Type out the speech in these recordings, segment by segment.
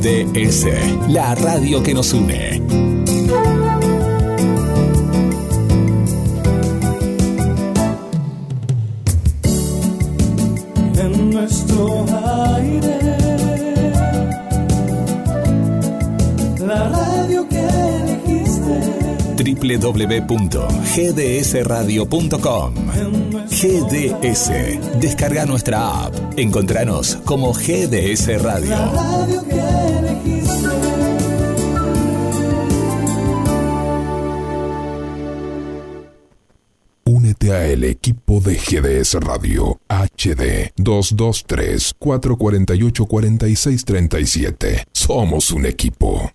GDS, la radio que nos une. En nuestro aire, la radio que elegiste. www.gdsradio.com GDS. Descarga nuestra app. Encontranos como GDS Radio. El equipo de GDS Radio HD 223 448 4637. Somos un equipo.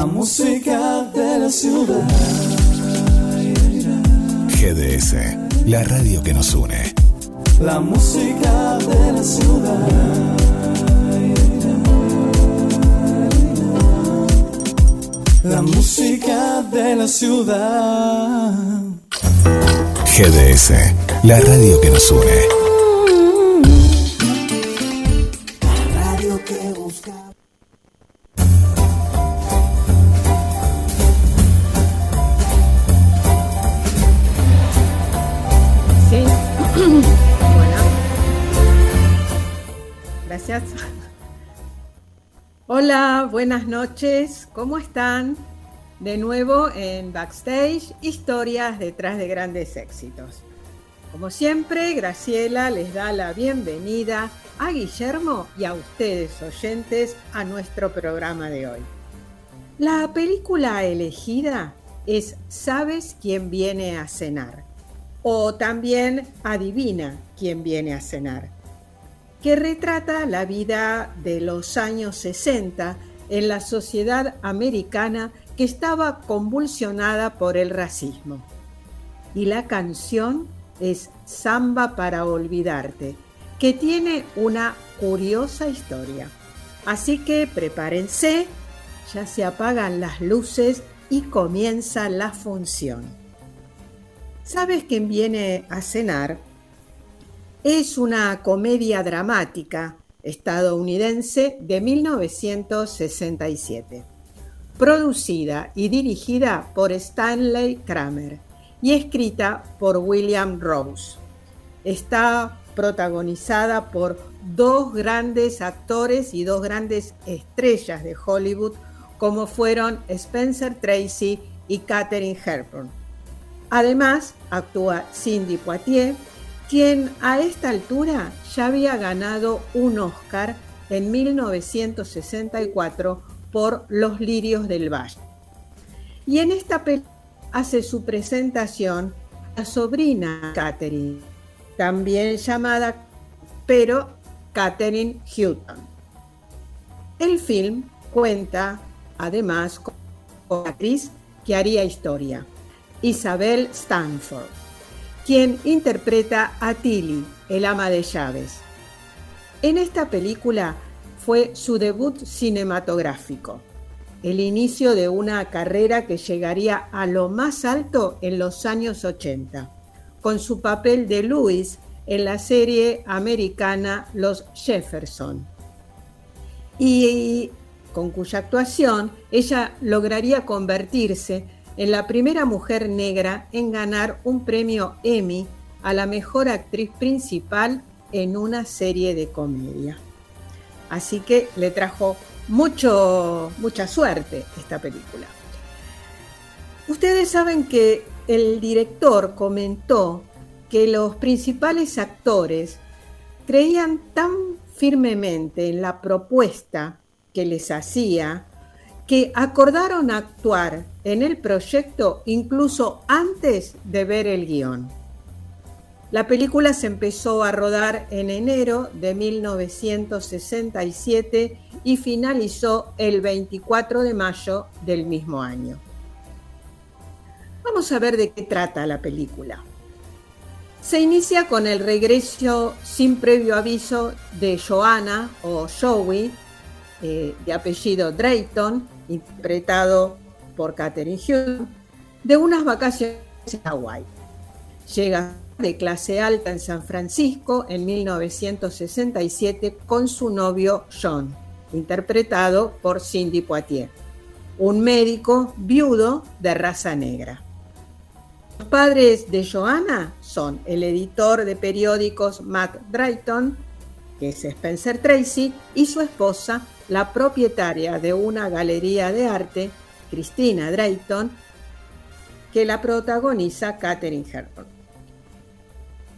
La música de la ciudad. GDS, la radio que nos une. La música de la ciudad. La música de la ciudad. GDS, la radio que nos une. Buenas noches. ¿Cómo están? De nuevo en Backstage, historias detrás de grandes éxitos. Como siempre, Graciela les da la bienvenida a Guillermo y a ustedes oyentes a nuestro programa de hoy. La película elegida es ¿Sabes quién viene a cenar? o también Adivina quién viene a cenar, que retrata la vida de los años 60 en la sociedad americana que estaba convulsionada por el racismo. Y la canción es Samba para Olvidarte, que tiene una curiosa historia. Así que prepárense, ya se apagan las luces y comienza la función. ¿Sabes quién viene a cenar? Es una comedia dramática estadounidense de 1967, producida y dirigida por Stanley Kramer y escrita por William Rose. Está protagonizada por dos grandes actores y dos grandes estrellas de Hollywood como fueron Spencer Tracy y Katherine Hepburn. Además, actúa Cindy Poitier, quien a esta altura ya había ganado un Oscar en 1964 por Los Lirios del Valle. Y en esta película hace su presentación la sobrina Catherine, también llamada, pero Catherine Houghton. El film cuenta además con una actriz que haría historia, Isabel Stanford, quien interpreta a Tilly, el ama de llaves. En esta película fue su debut cinematográfico, el inicio de una carrera que llegaría a lo más alto en los años 80, con su papel de Louis en la serie americana Los Jefferson, y con cuya actuación ella lograría convertirse en la primera mujer negra en ganar un premio Emmy a la mejor actriz principal en una serie de comedia. Así que le trajo mucho, mucha suerte esta película. Ustedes saben que el director comentó que los principales actores creían tan firmemente en la propuesta que les hacía que acordaron actuar en el proyecto incluso antes de ver el guion. La película se empezó a rodar en enero de 1967 y finalizó el 24 de mayo del mismo año. Vamos a ver de qué trata la película. se inicia con el regreso sin previo aviso de Joanna o Joey, eh, de apellido Drayton, interpretado por Catherine Hughes, de unas vacaciones en Hawái. Llega de clase alta en San Francisco en 1967 con su novio John, interpretado por Cindy Poitier, un médico viudo de raza negra. Los padres de Joanna son el editor de periódicos Matt Drayton, que es Spencer Tracy, y su esposa, la propietaria de una galería de arte, Christina Drayton, que la protagoniza Katherine Hepburn.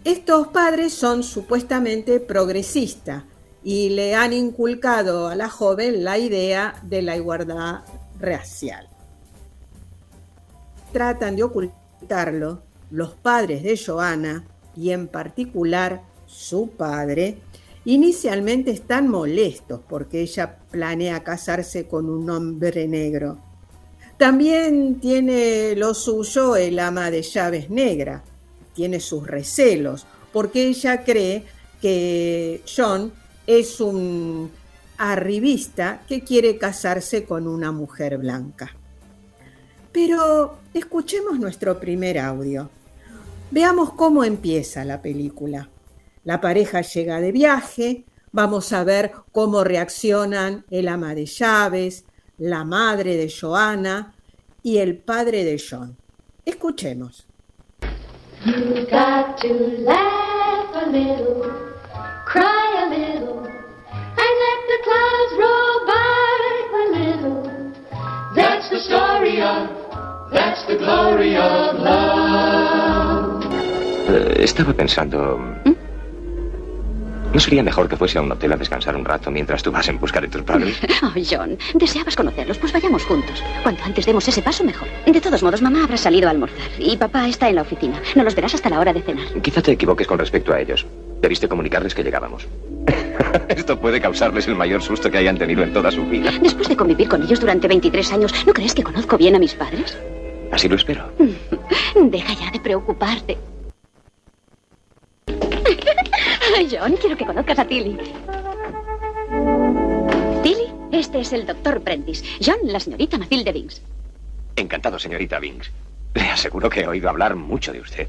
Estos padres son supuestamente progresistas y le han inculcado a la joven la idea de la igualdad racial. Tratan de ocultarlo los padres de Joana y en particular su padre, inicialmente están molestos porque ella planea casarse con un hombre negro. También tiene lo suyo el ama de llaves negra, tiene sus recelos porque ella cree que John es un arribista que quiere casarse con una mujer blanca. Pero escuchemos nuestro primer audio. Veamos cómo empieza la película. La pareja llega de viaje, vamos a ver cómo reaccionan el ama de llaves, la madre de Joanna y el padre de John. Escuchemos. You've got to laugh a little, cry a little, and let the clouds roll by a little. That's the story of, that's the glory of love. Eh, estaba pensando... ¿No sería mejor que fuese a un hotel a descansar un rato mientras tú vas en busca de tus padres? Oh, John, deseabas conocerlos, pues vayamos juntos. Cuanto antes demos ese paso, mejor. De todos modos, mamá habrá salido a almorzar y papá está en la oficina. No los verás hasta la hora de cenar. Quizá te equivoques con respecto a ellos. Debiste comunicarles que llegábamos. Esto puede causarles el mayor susto que hayan tenido en toda su vida. Después de convivir con ellos durante 23 años, ¿no crees que conozco bien a mis padres? Así lo espero. Deja ya de preocuparte. John, quiero que conozcas a Tilly. Tilly, este es el doctor Prentice. John, la señorita Matilde Binks. Encantado, señorita Binks. Le aseguro que he oído hablar mucho de usted.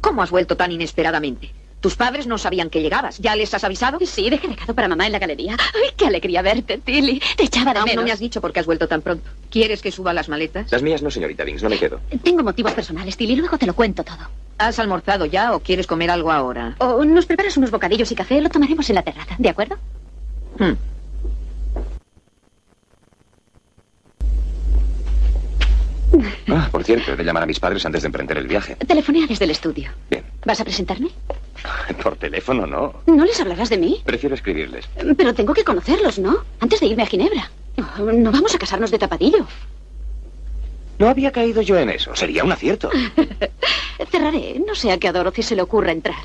¿Cómo has vuelto tan inesperadamente? Tus padres no sabían que llegabas. ¿Ya les has avisado? Sí, dejé recado para mamá en la galería. ¡Ay, qué alegría verte, Tilly! Te echaba de Aún menos. no me has dicho por qué has vuelto tan pronto. ¿Quieres que suba las maletas? Las mías no, señorita Binks, no me quedo. Tengo motivos personales, Tilly. Luego te lo cuento todo. ¿Has almorzado ya o quieres comer algo ahora? O nos preparas unos bocadillos y café, lo tomaremos en la terraza, ¿de acuerdo? Hmm. Ah, por cierto, he de llamar a mis padres antes de emprender el viaje. Telefonea desde el estudio. Bien. ¿Vas a presentarme? Por teléfono, no. ¿No les hablarás de mí? Prefiero escribirles. Pero tengo que conocerlos, ¿no? Antes de irme a Ginebra. No vamos a casarnos de tapadillo. No había caído yo en eso. Sería un acierto. Cerraré, no sea que a Dorothy se le ocurra entrar.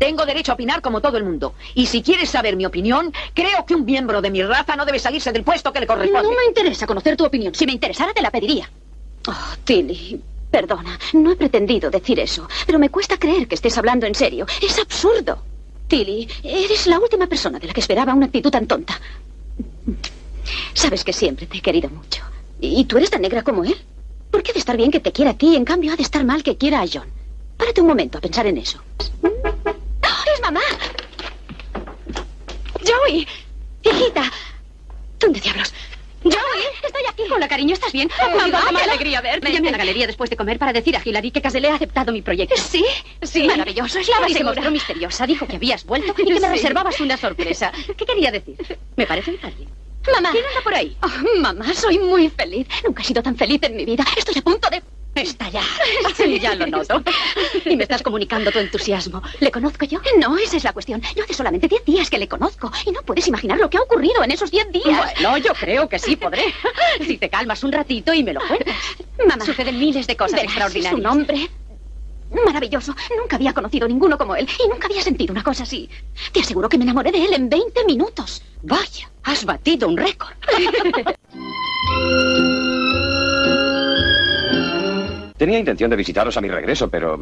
Tengo derecho a opinar como todo el mundo. Y si quieres saber mi opinión, creo que un miembro de mi raza no debe salirse del puesto que le corresponde. No me interesa conocer tu opinión. Si me interesara, te la pediría. Oh, Tilly, perdona. No he pretendido decir eso. Pero me cuesta creer que estés hablando en serio. Es absurdo. Tilly, eres la última persona de la que esperaba una actitud tan tonta. Sabes que siempre te he querido mucho. ¿Y tú eres tan negra como él? ¿Por qué ha de estar bien que te quiera a ti, en cambio ha de estar mal que quiera a John? Párate un momento a pensar en eso. ¡Oh, ¡Es mamá! ¡Joey! ¡Hijita! ¿Dónde diablos? ¡Joey! Estoy aquí. Hola, cariño, ¿estás bien? mamá, qué alegría verte. Llamé a la galería después de comer para decir a Hilary que Caselé ha aceptado mi proyecto. ¿Sí? Sí. Maravilloso. Es la se mostró misteriosa. Dijo que habías vuelto y que me reservabas una sorpresa. ¿Qué quería decir? Me parece alguien. Mamá. ¿Quién anda por ahí? mamá, soy muy feliz. Nunca he sido tan feliz en mi vida. Estoy a punto de estallar. Sí, ya lo noto. Y me estás comunicando tu entusiasmo. ¿Le conozco yo? No, esa es la cuestión. Yo hace solamente 10 días que le conozco. Y no puedes imaginar lo que ha ocurrido en esos 10 días. Bueno, yo creo que sí podré. Si te calmas un ratito y me lo cuentas. Mamá. Suceden miles de cosas extraordinarias. Su nombre. Maravilloso. Nunca había conocido ninguno como él. Y nunca había sentido una cosa así. Te aseguro que me enamoré de él en 20 minutos. Vaya, has batido un récord. Tenía intención de visitaros a mi regreso, pero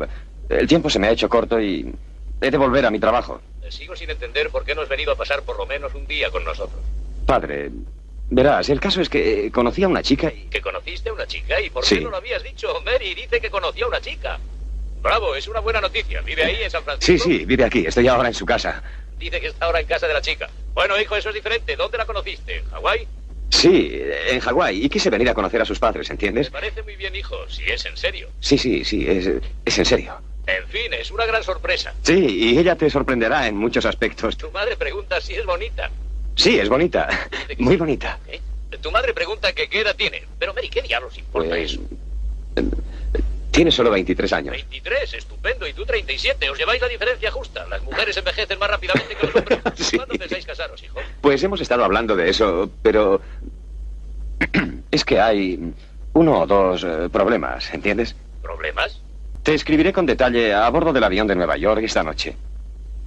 el tiempo se me ha hecho corto y he de volver a mi trabajo. Sigo sin entender por qué no has venido a pasar por lo menos un día con nosotros. Padre, verás, el caso es que conocí a una chica y... ¿Que conociste a una chica? ¿Y por Sí. qué no lo habías dicho? Mary dice que conoció a una chica. Bravo, es una buena noticia. ¿Vive ahí en San Sí, Francisco? sí, vive aquí. Estoy ahora en su casa. Dice que está ahora en casa de la chica. Bueno, hijo, eso es diferente. ¿Dónde la conociste? ¿En Hawái? Sí, en Hawái. Y quise venir a conocer a sus padres, Me ¿entiendes? parece muy bien, hijo, si es en serio. Sí, sí, sí, es, es en serio. En fin, es una gran sorpresa. Sí, y ella te sorprenderá en muchos aspectos. Tu madre pregunta si es bonita. Sí, es bonita. Muy bonita. ¿Eh? Tu madre pregunta que qué edad tiene. Pero, Mary, ¿qué diablos importa Pues... eso? Tiene solo 23 años. 23, estupendo, y tú 37. Os lleváis la diferencia justa. Las mujeres envejecen más rápidamente que los hombres. Sí. ¿Cuándo pensáis casaros, hijo? Pues hemos estado hablando de eso, pero... Es que hay uno o dos eh, problemas, ¿entiendes? ¿Problemas? Te escribiré con detalle a bordo del avión de Nueva York esta noche.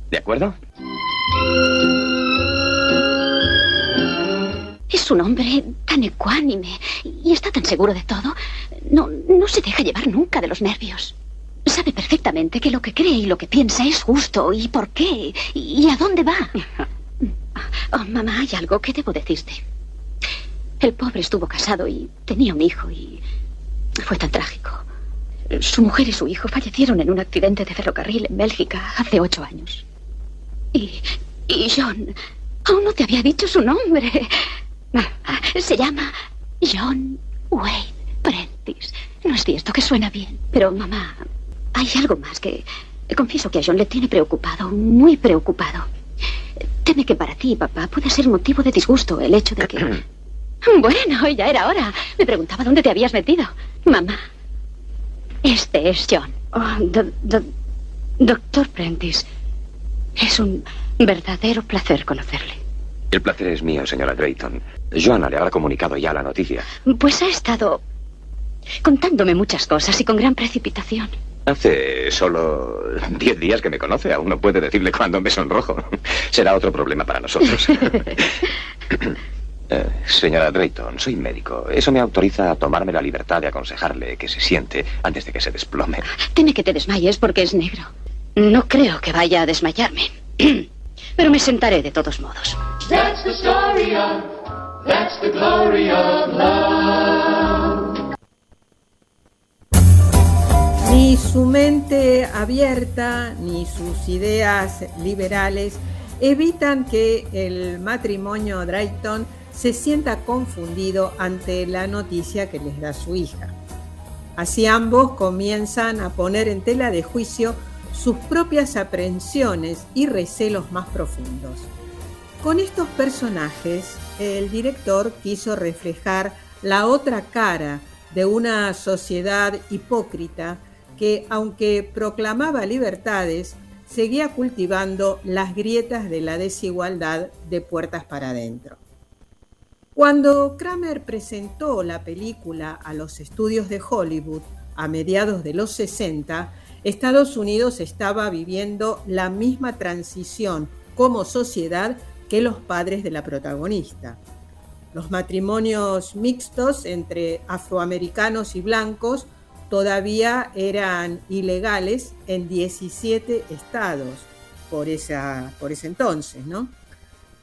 ¿De acuerdo? Es un hombre tan ecuánime y está tan seguro de todo. No, no se deja llevar nunca de los nervios. Sabe perfectamente que lo que cree y lo que piensa es justo y por qué y a dónde va. Oh, mamá, hay algo que debo decirte. El pobre estuvo casado y tenía un hijo y fue tan trágico. Su mujer y su hijo fallecieron en un accidente de ferrocarril en Bélgica hace ocho años. Y, y John, aún no te había dicho su nombre. Se llama John Wayne Prentice. No es cierto que suena bien, pero mamá, hay algo más que confieso que a John le tiene preocupado, muy preocupado. Teme que para ti, papá, pueda ser motivo de disgusto el hecho de que... Bueno, ya era hora. Me preguntaba dónde te habías metido. Mamá, este es John. Oh, do- do- doctor Prentice, es un verdadero placer conocerle. El placer es mío, señora Drayton. Joanna le habrá comunicado ya la noticia. Pues ha estado contándome muchas cosas y con gran precipitación. Hace solo diez días que me conoce. Aún no puede decirle cuándo me sonrojo. Será otro problema para nosotros. Eh, señora Drayton, soy médico. Eso me autoriza a tomarme la libertad de aconsejarle que se siente antes de que se desplome. Teme que te desmayes porque es negro. No creo que vaya a desmayarme. Pero me sentaré de todos modos. That's the story of, that's the glory of. Ni su mente abierta ni sus ideas liberales evitan que el matrimonio Drayton se sienta confundido ante la noticia que les da su hija. Así ambos comienzan a poner en tela de juicio sus propias aprensiones y recelos más profundos. Con estos personajes, el director quiso reflejar la otra cara de una sociedad hipócrita que, aunque proclamaba libertades, seguía cultivando las grietas de la desigualdad de puertas para adentro. Cuando Kramer presentó la película a los estudios de Hollywood a mediados de los 60, Estados Unidos estaba viviendo la misma transición como sociedad que los padres de la protagonista. Los matrimonios mixtos entre afroamericanos y blancos todavía eran ilegales en 17 estados por, esa, por ese entonces, ¿no?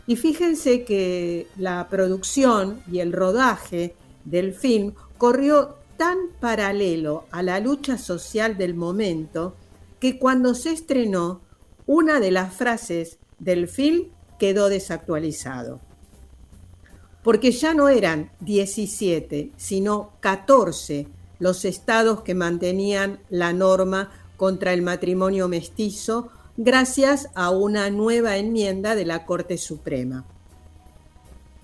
Y fíjense que la producción y el rodaje del film corrió tan paralelo a la lucha social del momento que cuando se estrenó, una de las frases del film quedó desactualizado. Porque ya no eran 17, sino 14 los estados que mantenían la norma contra el matrimonio mestizo gracias a una nueva enmienda de la Corte Suprema.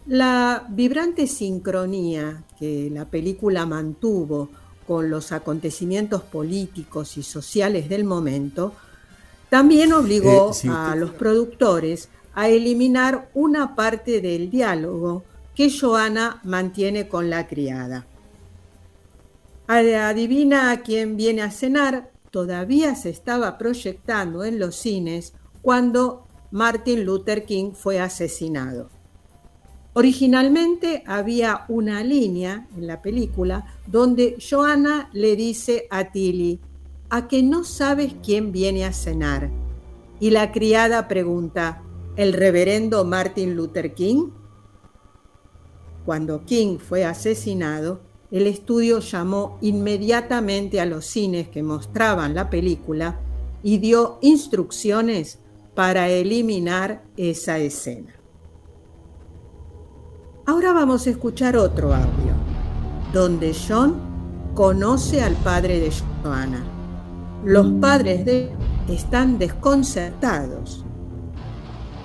La vibrante sincronía que la película mantuvo con los acontecimientos políticos y sociales del momento también obligó Eh, si a los productores a eliminar una parte del diálogo que Joana mantiene con la criada. Adivina a quién viene a cenar, todavía se estaba proyectando en los cines cuando Martin Luther King fue asesinado. Originalmente había una línea en la película donde Joanna le dice a Tilly, a que no sabes quién viene a cenar. Y la criada pregunta, ¿el reverendo Martin Luther King? Cuando King fue asesinado, el estudio llamó inmediatamente a los cines que mostraban la película y dio instrucciones para eliminar esa escena. Ahora vamos a escuchar otro audio, donde John conoce al padre de Joanna. Los padres de están desconcertados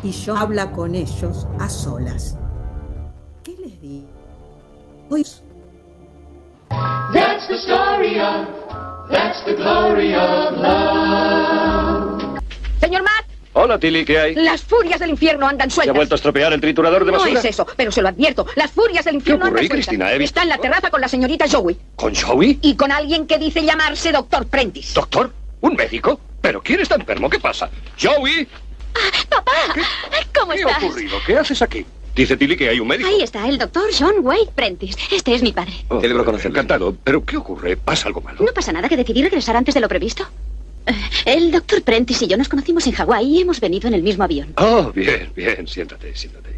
y John habla con ellos a solas. ¿Qué les digo? Hoy That's the story of, that's the glory of love. Señor Matt, Hola, Tilly, ¿qué hay? las furias del infierno andan ¿Se ha sueltas. vuelto a estropear el triturador de No basura? es eso, pero se lo advierto. Las furias del infierno ocurre, andan sueltas. Cristina? He visto- Está en la terraza con la señorita Joey. ¿Con Joey? Y con alguien que dice llamarse Doctor Prentice. ¿Doctor? ¿Un médico? ¿Pero quién está enfermo? ¿Qué pasa? ¡Joey! ¡Papá! ¿Cómo ¿Qué ha ocurrido? ¿Qué haces aquí? Dice Tilly que hay un médico. Ahí está, el doctor John Wade Prentice. Este es mi padre. Oh, Celebro conocerlo. Encantado. ¿Pero qué ocurre? ¿Pasa algo malo? No pasa nada que decidí regresar antes de lo previsto. Eh, El doctor Prentice y yo nos conocimos en Hawái y hemos venido en el mismo avión. Oh, bien, bien. Siéntate, siéntate.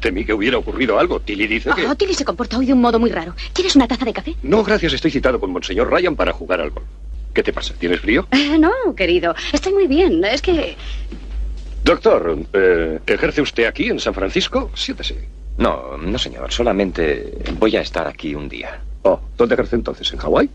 Temí que hubiera ocurrido algo. Tilly dice que... Oh, Tilly se comporta hoy de un modo muy raro. ¿Quieres una taza de café? No, gracias. Estoy citado con Monseñor Ryan para jugar al golf. ¿Qué te pasa? ¿Tienes frío? Eh, no, querido, estoy muy bien. Es que Doctor, eh, ¿ejerce usted aquí en San Francisco? Siéntese. No, no, señor. Solamente voy a estar aquí un día. Oh, ¿dónde ejerce entonces? ¿En Hawái?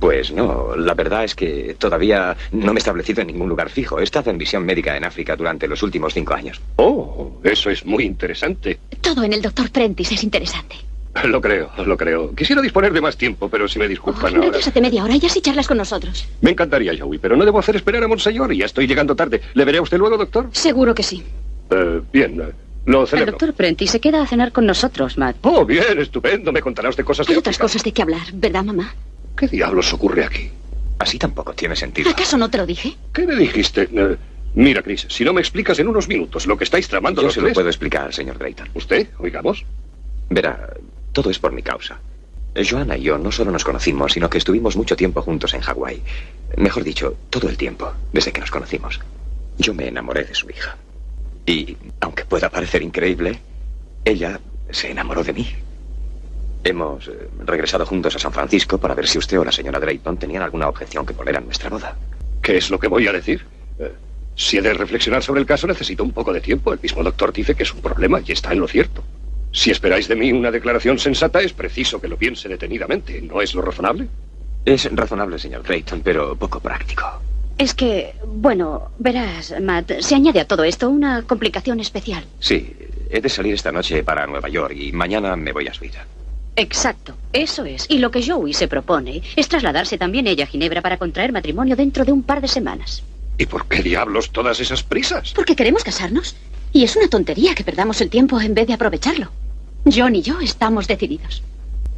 Pues no, la verdad es que todavía no me he establecido en ningún lugar fijo. He estado en visión médica en África durante los últimos cinco años. Oh, eso es muy interesante. Todo en el doctor Prentice es interesante. Lo creo, lo creo. Quisiera disponer de más tiempo, pero si me disculpan ahora. Retrásate media hora y así charlas con nosotros. Me encantaría, Joey, pero no debo hacer esperar a Monseñor y ya estoy llegando tarde. ¿Le veré a usted luego, doctor? seguro que sí. Eh, bien, eh, lo El celebro. doctor Prentice se queda a cenar con nosotros, Matt. Oh, bien, estupendo. Me contará usted cosas de Hay otras cosas de qué hablar, ¿verdad, mamá? ¿Qué diablos ocurre aquí? Así tampoco tiene sentido. ¿Acaso no te lo dije? ¿Qué me dijiste? Eh, mira, Chris, si no me explicas en unos minutos lo que estáis tramando Yo los se lo tres- puedo explicar, señor Drayton. ¿Usted? Oigamos. Verá, todo es por mi causa. Joanna y yo no solo nos conocimos, sino que estuvimos mucho tiempo juntos en Hawái. Mejor dicho, todo el tiempo, desde que nos conocimos. Yo me enamoré de su hija. Y, aunque pueda parecer increíble, ella se enamoró de mí. Hemos eh, regresado juntos a San Francisco para ver si usted o la señora Drayton tenían alguna objeción que poner a nuestra boda. ¿Qué es lo que voy a decir? Eh, si he de reflexionar sobre el caso, necesito un poco de tiempo. El mismo doctor dice que es un problema y está en lo cierto. Si esperáis de mí una declaración sensata, es preciso que lo piense detenidamente. ¿No es lo razonable? Es razonable, señor Drayton, pero poco práctico. Es que, bueno, verás, Matt, se añade a todo esto una complicación especial. Sí, he de salir esta noche para Nueva York y mañana me voy a Suiza. Exacto, eso es. Y lo que Joey se propone es trasladarse también ella a Ginebra para contraer matrimonio dentro de un par de semanas. ¿Y por qué diablos todas esas prisas? Porque queremos casarnos. Y es una tontería que perdamos el tiempo en vez de aprovecharlo. John y yo estamos decididos.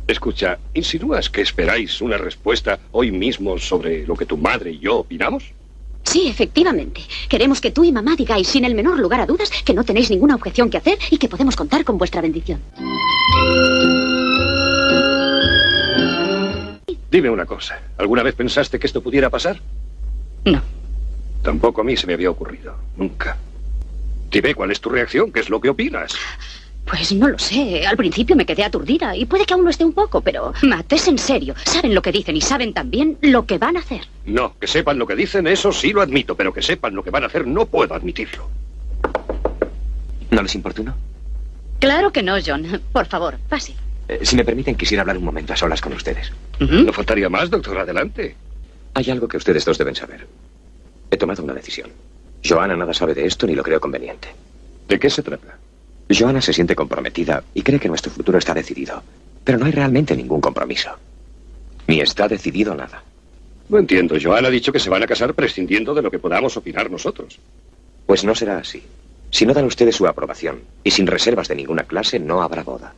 Escucha, ¿insinúas que esperáis una respuesta hoy mismo sobre lo que tu madre y yo opinamos? Sí, efectivamente. Queremos que tú y mamá digáis sin el menor lugar a dudas que no tenéis ninguna objeción que hacer y que podemos contar con vuestra bendición. Dime una cosa. ¿Alguna vez pensaste que esto pudiera pasar? No. Tampoco a mí se me había ocurrido. Nunca. Dime cuál es tu reacción, qué es lo que opinas. Pues no lo sé. Al principio me quedé aturdida y puede que aún lo esté un poco, pero Matt, es en serio. Saben lo que dicen y saben también lo que van a hacer. No, que sepan lo que dicen, eso sí lo admito, pero que sepan lo que van a hacer, no puedo admitirlo. ¿No les importuno? Claro que no, John. Por favor, pase. Eh, si me permiten, quisiera hablar un momento a solas con ustedes. No faltaría más, doctor, adelante. Hay algo que ustedes dos deben saber. He tomado una decisión. Joana nada sabe de esto ni lo creo conveniente. ¿De qué se trata? Joana se siente comprometida y cree que nuestro futuro está decidido. Pero no hay realmente ningún compromiso. Ni está decidido nada. No entiendo. Joan ha dicho que se van a casar prescindiendo de lo que podamos opinar nosotros. Pues no será así. Si no dan ustedes su aprobación y sin reservas de ninguna clase, no habrá boda.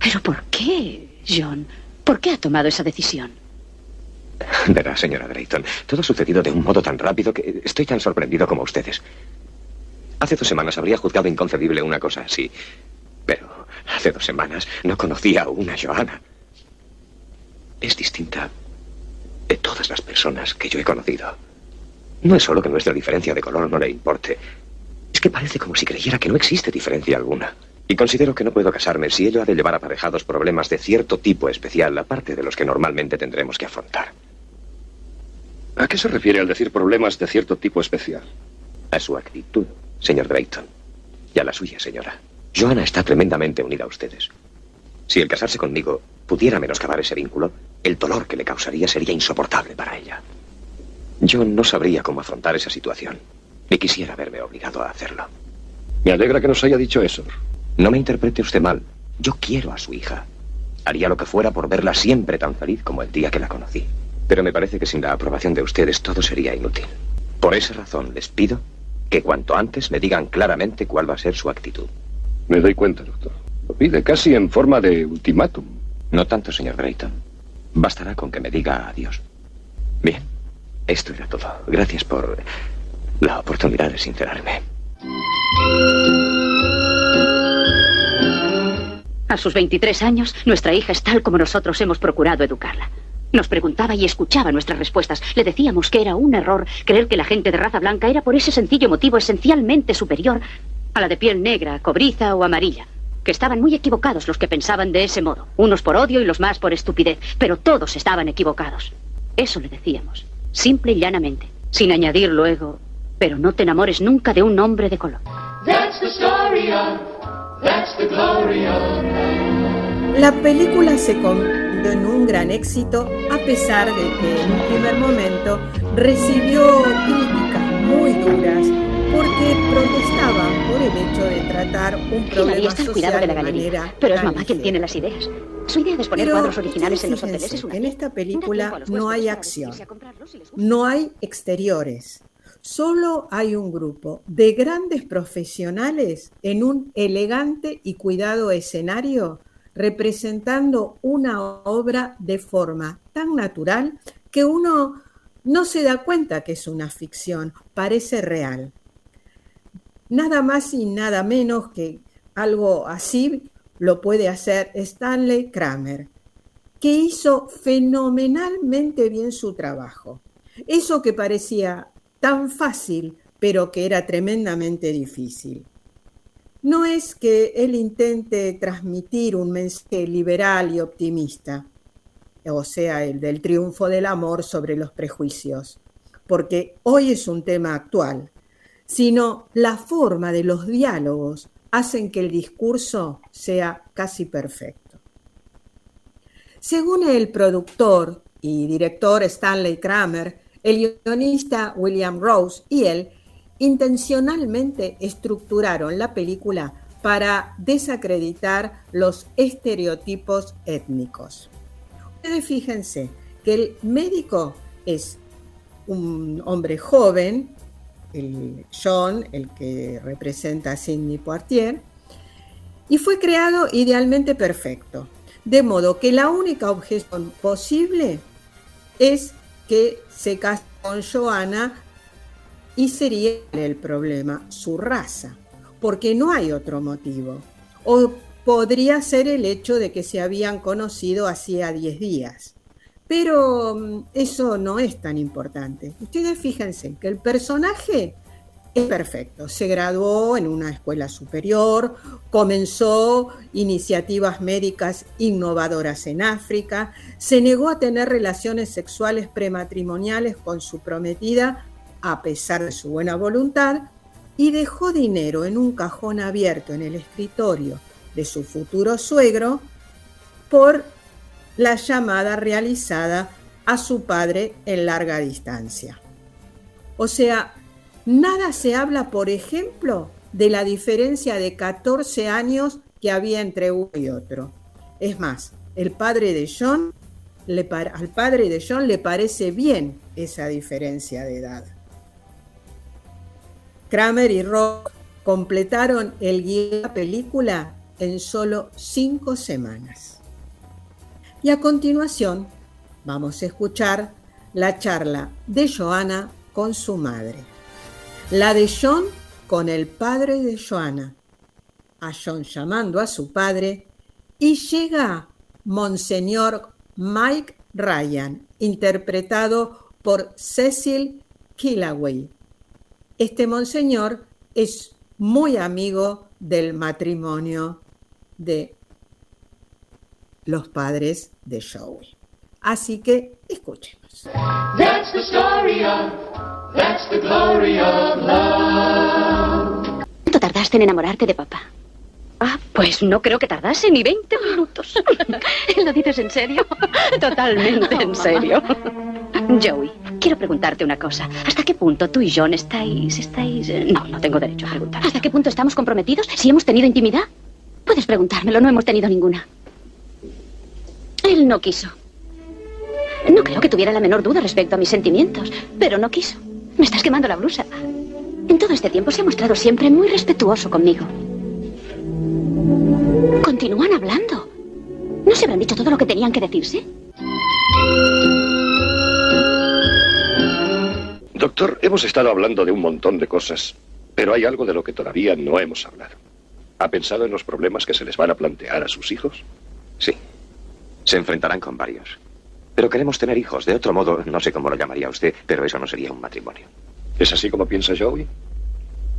¿Pero por qué, John? ¿Por qué ha tomado esa decisión? Verá, señora Drayton, todo ha sucedido de un modo tan rápido que estoy tan sorprendido como ustedes. Hace dos semanas habría juzgado inconcebible una cosa así. Pero hace dos semanas no conocía a Joana. Es distinta de todas las personas que yo he conocido. No es solo que nuestra diferencia de color no le importe, es que parece como si creyera que no existe diferencia alguna. Y considero que no puedo casarme si ello ha de llevar aparejados problemas de cierto tipo especial, aparte de los que normalmente tendremos que afrontar. ¿A qué se refiere al decir problemas de cierto tipo especial? A su actitud, señor Drayton. Y a la suya, señora. Joana está tremendamente unida a ustedes. Si el casarse conmigo pudiera menoscabar ese vínculo, el dolor que le causaría sería insoportable para ella. Yo no sabría cómo afrontar esa situación, ni quisiera verme obligado a hacerlo. Me alegra que nos haya dicho eso. No me interprete usted mal. Yo quiero a su hija. Haría lo que fuera por verla siempre tan feliz como el día que la conocí. Pero me parece que sin la aprobación de ustedes todo sería inútil. Por esa razón les pido que cuanto antes me digan claramente cuál va a ser su actitud. Me doy cuenta, doctor. Lo pide casi en forma de ultimátum. No tanto, señor Drayton. Bastará con que me diga adiós. Bien, esto era todo. Gracias por la oportunidad de sincerarme. A sus 23 años, nuestra hija es tal como nosotros hemos procurado educarla. Nos preguntaba y escuchaba nuestras respuestas. Le decíamos que era un error creer que la gente de raza blanca era por ese sencillo motivo esencialmente superior a la de piel negra, cobriza o amarilla. Que estaban muy equivocados los que pensaban de ese modo. Unos por odio y los más por estupidez. Pero todos estaban equivocados. Eso le decíamos. Simple y llanamente. Sin añadir luego, pero no te enamores nunca de un hombre de color. That's the story of, that's the glory of. La película se convirtió en un gran éxito a pesar de que en un primer momento recibió críticas muy duras porque protestaban por el hecho de tratar un problema al social cuidado de la de galería, manera pero es mamá quien tiene las ideas. Su idea de exponer Pero cuadros originales en los hoteles es una en esta película no hay acción, no hay exteriores, solo hay un grupo de grandes profesionales en un elegante y cuidado escenario representando una obra de forma tan natural que uno no se da cuenta que es una ficción, parece real. Nada más y nada menos que algo así lo puede hacer Stanley Kramer, que hizo fenomenalmente bien su trabajo. Eso que parecía tan fácil, pero que era tremendamente difícil. No es que él intente transmitir un mensaje liberal y optimista, o sea, el del triunfo del amor sobre los prejuicios, porque hoy es un tema actual, sino la forma de los diálogos hacen que el discurso sea casi perfecto. Según el productor y director Stanley Kramer, el guionista William Rose y él intencionalmente estructuraron la película para desacreditar los estereotipos étnicos. Fíjense que el médico es un hombre joven, el John, el que representa a Sidney Poitier, y fue creado idealmente perfecto. De modo que la única objeción posible es que se case con Joanna y sería el problema su raza, porque no hay otro motivo. O podría ser el hecho de que se habían conocido hacía 10 días. Pero mm, eso no es tan importante. Ustedes fíjense que el personaje es perfecto. Se graduó en una escuela superior, comenzó iniciativas médicas innovadoras en África, se negó a tener relaciones sexuales prematrimoniales con su prometida a pesar de su buena voluntad y dejó dinero en un cajón abierto en el escritorio de su futuro suegro por la llamada realizada a su padre en larga distancia. O sea, nada se habla, por ejemplo, de la diferencia de 14 años que había entre uno y otro. Es más, el padre de John, le al padre de John le parece bien esa diferencia de edad. Kramer y Rock completaron el guion de la película en solo cinco semanas. Y a continuación vamos a escuchar la charla de Joanna con su madre, la de John con el padre de Joanna a John llamando a su padre y llega Monseñor Mike Ryan, interpretado por Cecil Killaway. Este monseñor es muy amigo del matrimonio de los padres de Joey. Así que escuchemos. That's the story of, that's the glory of love. ¿Cuánto tardaste en enamorarte de papá? Ah, pues no creo que tardase ni 20 minutos. ¿Lo dices en serio? Totalmente en serio. Joey, quiero preguntarte una cosa. ¿Hasta qué punto tú y John estáis... estáis... eh, No, no tengo derecho a preguntar. ¿Hasta qué punto estamos comprometidos? ¿Si hemos tenido intimidad? Puedes preguntármelo, no hemos tenido ninguna. Él no quiso. No creo que tuviera la menor duda respecto a mis sentimientos, pero no quiso. Me estás quemando la blusa. En todo este tiempo se ha mostrado siempre muy respetuoso conmigo. Continúan hablando. ¿No se habrán dicho todo lo que tenían que decirse? Doctor, hemos estado hablando de un montón de cosas, pero hay algo de lo que todavía no hemos hablado. ¿Ha pensado en los problemas que se les van a plantear a sus hijos? Sí. Se enfrentarán con varios. Pero queremos tener hijos. De otro modo, no sé cómo lo llamaría usted, pero eso no sería un matrimonio. ¿Es así como piensa Joey?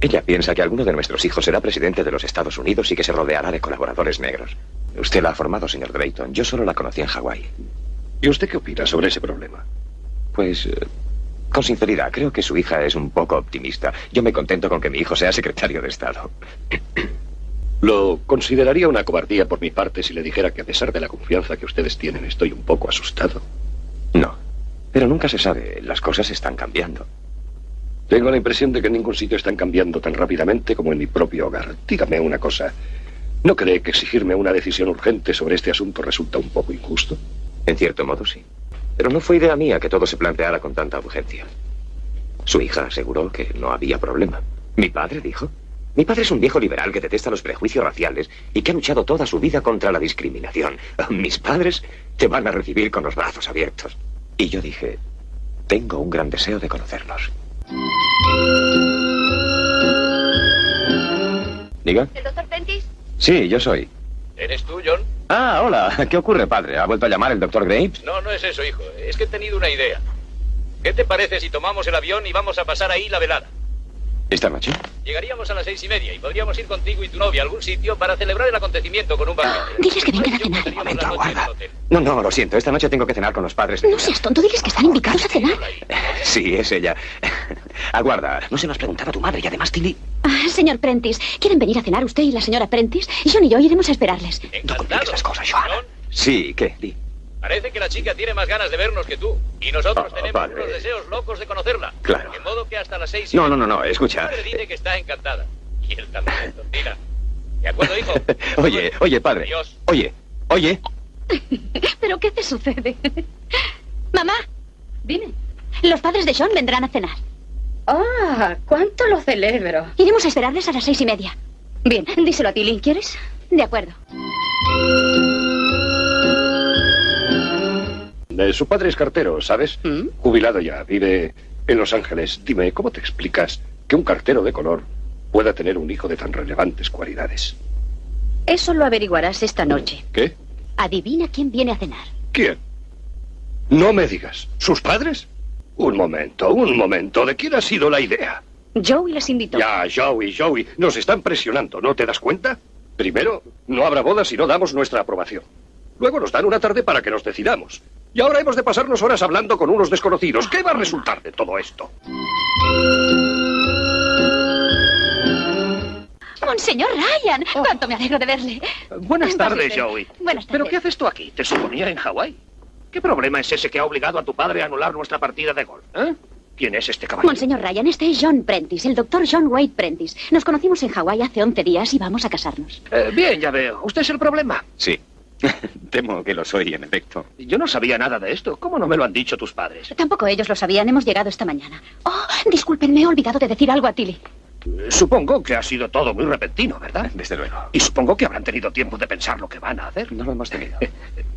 Ella piensa que alguno de nuestros hijos será presidente de los Estados Unidos y que se rodeará de colaboradores negros. Usted la ha formado, señor Drayton. Yo solo la conocí en Hawái. ¿Y usted qué opina sobre ese problema? Pues, eh, con sinceridad, creo que su hija es un poco optimista. Yo me contento con que mi hijo sea secretario de Estado. Lo consideraría una cobardía por mi parte si le dijera que a pesar de la confianza que ustedes tienen estoy un poco asustado. No. Pero nunca se sabe. Las cosas están cambiando. Tengo la impresión de que en ningún sitio están cambiando tan rápidamente como en mi propio hogar. Dígame una cosa. ¿No cree que exigirme una decisión urgente sobre este asunto resulta un poco injusto? En cierto modo, sí. Pero no fue idea mía que todo se planteara con tanta urgencia. Su hija aseguró que no había problema. Mi padre dijo. Mi padre es un viejo liberal que detesta los prejuicios raciales y que ha luchado toda su vida contra la discriminación. Mis padres te van a recibir con los brazos abiertos. Y yo dije, tengo un gran deseo de conocerlos. ¿Diga? ¿El doctor Prentice? Sí, yo soy. ¿Eres tú, John? Ah, hola. ¿Qué ocurre, padre? ¿Ha vuelto a llamar el doctor Graves? No, no es eso, hijo. Es que he tenido una idea. ¿Qué te parece si tomamos el avión y vamos a pasar ahí la velada? ¿Esta noche? Llegaríamos a las seis y media y podríamos ir contigo y tu novia a algún sitio para celebrar el acontecimiento con un banquete. Diles que vengan a cenar. Un momento, aguarda. No, no, lo siento. Esta noche tengo que cenar con los padres. de No seas tonto, diles que están invitados a cenar. Sí, es ella. Aguarda. No se nos preguntaba tu madre y además Tilly. Ah, señor Prentice, ¿quieren venir a cenar usted y la señora Prentice? John y yo iremos a esperarles. No compliques las cosas, Joana. Sí, ¿qué? Di. Parece que la chica tiene más ganas de vernos que tú. Y nosotros Oh, tenemos padre. unos deseos locos de conocerla. Claro. De modo que hasta las seis y No, no, no, no, escucha. Dice que está encantada. Y él también. ¿De acuerdo, hijo? Oye, oye, padre. Adiós. Oye, oye. ¿Pero qué te sucede? Mamá, dime. Los padres de John vendrán a cenar. Ah, cuánto lo celebro. Iremos a esperarles a las seis y media. Bien, díselo a Tilly, ¿quieres? De acuerdo. Eh, su padre es cartero, ¿sabes? Jubilado ya, vive en Los Ángeles. Dime, ¿cómo te explicas que un cartero de color pueda tener un hijo de tan relevantes cualidades? Eso lo averiguarás esta noche. ¿Qué? Adivina quién viene a cenar. ¿Quién? No me digas. ¿Sus padres? Un momento, un momento. ¿De quién ha sido la idea? Joey les invitó. Ya, Joey, Joey, nos están presionando, ¿no te das cuenta? Primero, no habrá boda si no damos nuestra aprobación. Luego nos dan una tarde para que nos decidamos. Y ahora hemos de pasarnos horas hablando con unos desconocidos. ¿Qué va a resultar de todo esto? Monseñor Ryan, cuánto me alegro de verle. Buenas tardes. Joey. Buenas ¿Pero tardes. qué haces tú aquí? Te suponía en Hawái. ¿Qué problema es ese que ha obligado a tu padre a anular nuestra partida de golf? ¿Eh? ¿Quién es este caballero? Monseñor Ryan, este es John Prentice, el doctor John Wade Prentice. Nos conocimos en Hawái hace 11 días y vamos a casarnos. Eh, bien, ya veo. ¿Usted es el problema? Sí. Temo que lo soy, en efecto. Yo no sabía nada de esto. ¿Cómo no me lo han dicho tus padres? Tampoco ellos lo sabían, hemos llegado esta mañana. Oh, disculpen, me he olvidado de decir algo a Tilly. Supongo que ha sido todo muy repentino, ¿verdad? Desde luego. Y supongo que habrán tenido tiempo de pensar lo que van a hacer. No lo hemos tenido.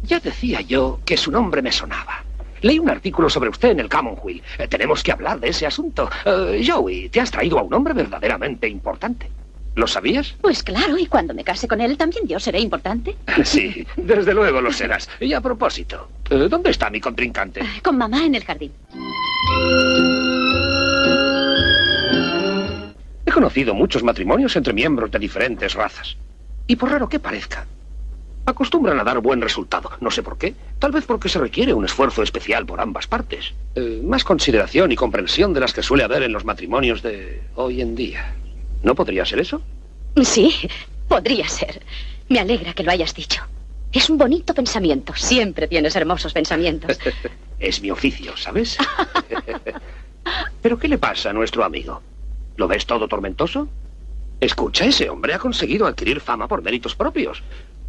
Ya decía yo que su nombre me sonaba. Leí un artículo sobre usted en el Commonweal. Eh, tenemos que hablar de ese asunto. Eh, Joey, te has traído a un hombre verdaderamente importante. ¿Lo sabías? Pues claro, y cuando me case con él también yo seré importante. Sí, desde luego lo serás. Y a propósito, eh, ¿dónde está mi contrincante? Con mamá en el jardín. He conocido muchos matrimonios entre miembros de diferentes razas. Y por raro que parezca, acostumbran a dar buen resultado. No sé por qué. Tal vez porque se requiere un esfuerzo especial por ambas partes. Eh, más consideración y comprensión de las que suele haber en los matrimonios de hoy en día. ¿No podría ser eso? Sí, podría ser. Me alegra que lo hayas dicho. Es un bonito pensamiento. Siempre tienes hermosos pensamientos. es mi oficio, ¿sabes? ¿Pero qué le pasa a nuestro amigo? ¿Lo ves todo tormentoso? Escucha, ese hombre ha conseguido adquirir fama por méritos propios.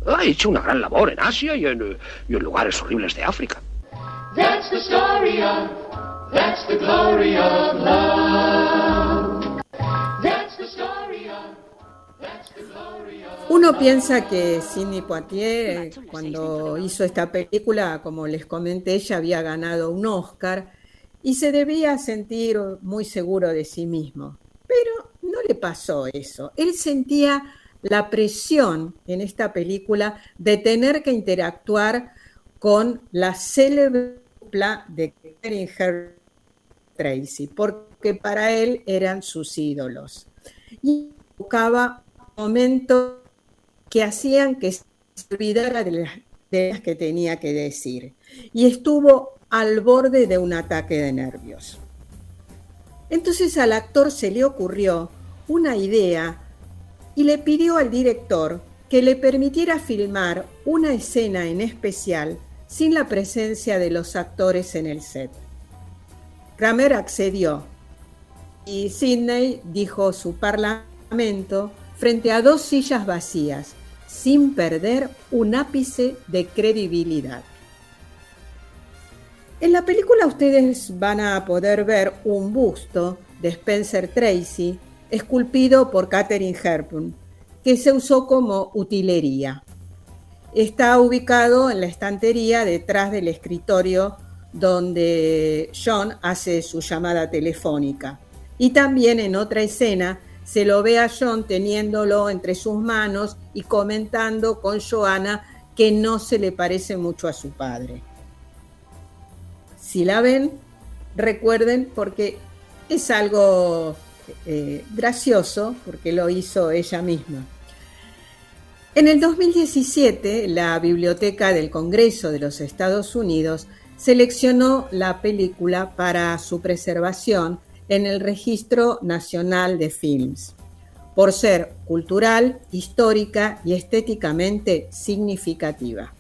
Ha hecho una gran labor en Asia y en, y en lugares horribles de África. That's the story of, that's the glory of love. That's the story of, that's the glory of Uno piensa que Sidney Poitier, eh, cuando hizo esta película, como les comenté, ella había ganado un Oscar y se debía sentir muy seguro de sí mismo. Pero no le pasó eso. Él sentía la presión en esta película de tener que interactuar con la célebre de Her Tracy, porque para él eran sus ídolos. Y buscaba momentos que hacían que se olvidara de las, de las que tenía que decir. Y estuvo al borde de un ataque de nervios. Entonces al actor se le ocurrió una idea y le pidió al director que le permitiera filmar una escena en especial sin la presencia de los actores en el set. Kramer accedió y Sidney dijo su parlamento frente a dos sillas vacías, sin perder un ápice de credibilidad. En la película ustedes van a poder ver un busto de Spencer Tracy esculpido por Catherine Hepburn, que se usó como utilería. Está ubicado en la estantería detrás del escritorio donde John hace su llamada telefónica. Y también en otra escena se lo ve a John teniéndolo entre sus manos y comentando con Joanna que no se le parece mucho a su padre. Si la ven, recuerden porque es algo eh, gracioso, porque lo hizo ella misma. En el 2017, la Biblioteca del Congreso de los Estados Unidos seleccionó la película para su preservación en el Registro Nacional de Films, por ser cultural, histórica y estéticamente significativa.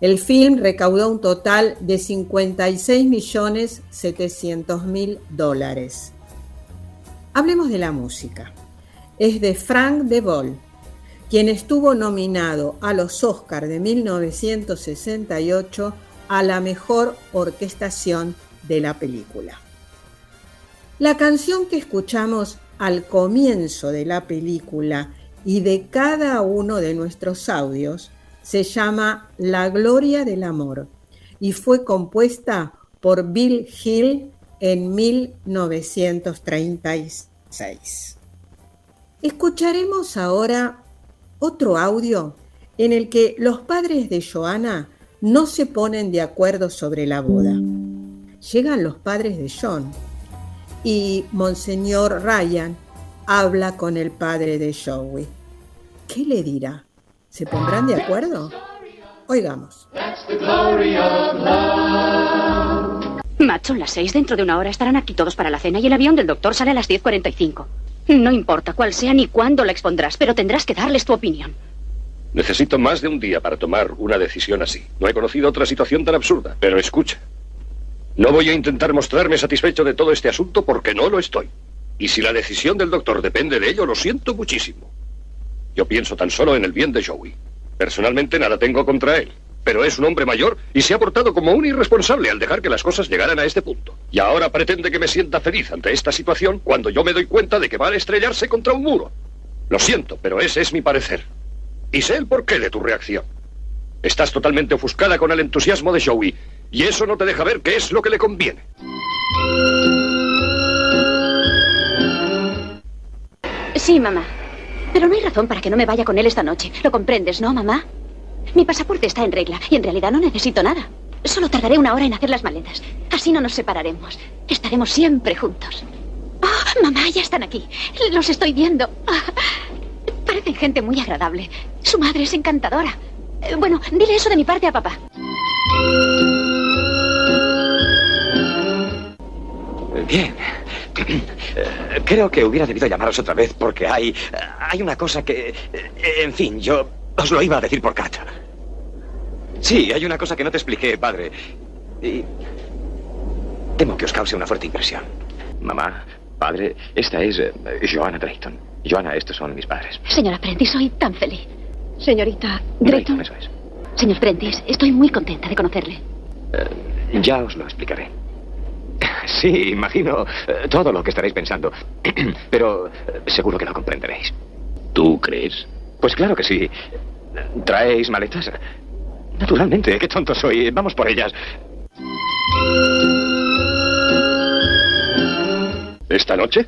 El film recaudó un total de 56.700.000 dólares. Hablemos de la música. Es de Frank de Vol, quien estuvo nominado a los Oscars de 1968 a la mejor orquestación de la película. La canción que escuchamos al comienzo de la película y de cada uno de nuestros audios se llama La Gloria del Amor y fue compuesta por Bill Hill en 1936. Escucharemos ahora otro audio en el que los padres de Joanna no se ponen de acuerdo sobre la boda. Llegan los padres de John y Monseñor Ryan habla con el padre de Joey. ¿Qué le dirá? ¿Se pondrán de acuerdo? Oigamos. Love. Macho, las seis dentro de una hora estarán aquí todos para la cena y el avión del doctor sale a las 10.45. No importa cuál sea ni cuándo la expondrás, pero tendrás que darles tu opinión. Necesito más de un día para tomar una decisión así. No he conocido otra situación tan absurda. Pero escucha. No voy a intentar mostrarme satisfecho de todo este asunto porque no lo estoy. Y si la decisión del doctor depende de ello, lo siento muchísimo. Yo pienso tan solo en el bien de Joey. Personalmente nada tengo contra él. Pero es un hombre mayor y se ha portado como un irresponsable al dejar que las cosas llegaran a este punto. Y ahora pretende que me sienta feliz ante esta situación cuando yo me doy cuenta de que va a estrellarse contra un muro. Lo siento, pero ese es mi parecer. Y sé el porqué de tu reacción. Estás totalmente ofuscada con el entusiasmo de Joey, y eso no te deja ver qué es lo que le conviene. Sí, mamá. Pero no hay razón para que no me vaya con él esta noche. ¿Lo comprendes, no, mamá? Mi pasaporte está en regla y en realidad no necesito nada. Solo tardaré una hora en hacer las maletas. Así no nos separaremos. Estaremos siempre juntos. Oh, mamá, ya están aquí. Los estoy viendo. Ah, parecen gente muy agradable. Su madre es encantadora. Eh, Bueno, dile eso de mi parte a papá. Bien. Eh, Creo que hubiera debido llamaros otra vez porque hay. Hay una cosa que. eh, En fin, yo os lo iba a decir por carta. Sí, hay una cosa que no te expliqué, padre. Y. Temo que os cause una fuerte impresión. Mamá, padre, esta es eh, Joanna Drayton. Joanna, estos son mis padres. Señora Prentice, soy tan feliz. Señorita Drayton, Drayton. eso es. Señor Prentice, estoy muy contenta de conocerle. Eh, ya os lo explicaré. Sí, imagino eh, todo lo que estaréis pensando. Pero eh, seguro que lo comprenderéis. ¿Tú crees? Pues claro que sí. ¿Traéis maletas? Naturalmente, qué tonto soy. Vamos por ellas. ¿Esta noche?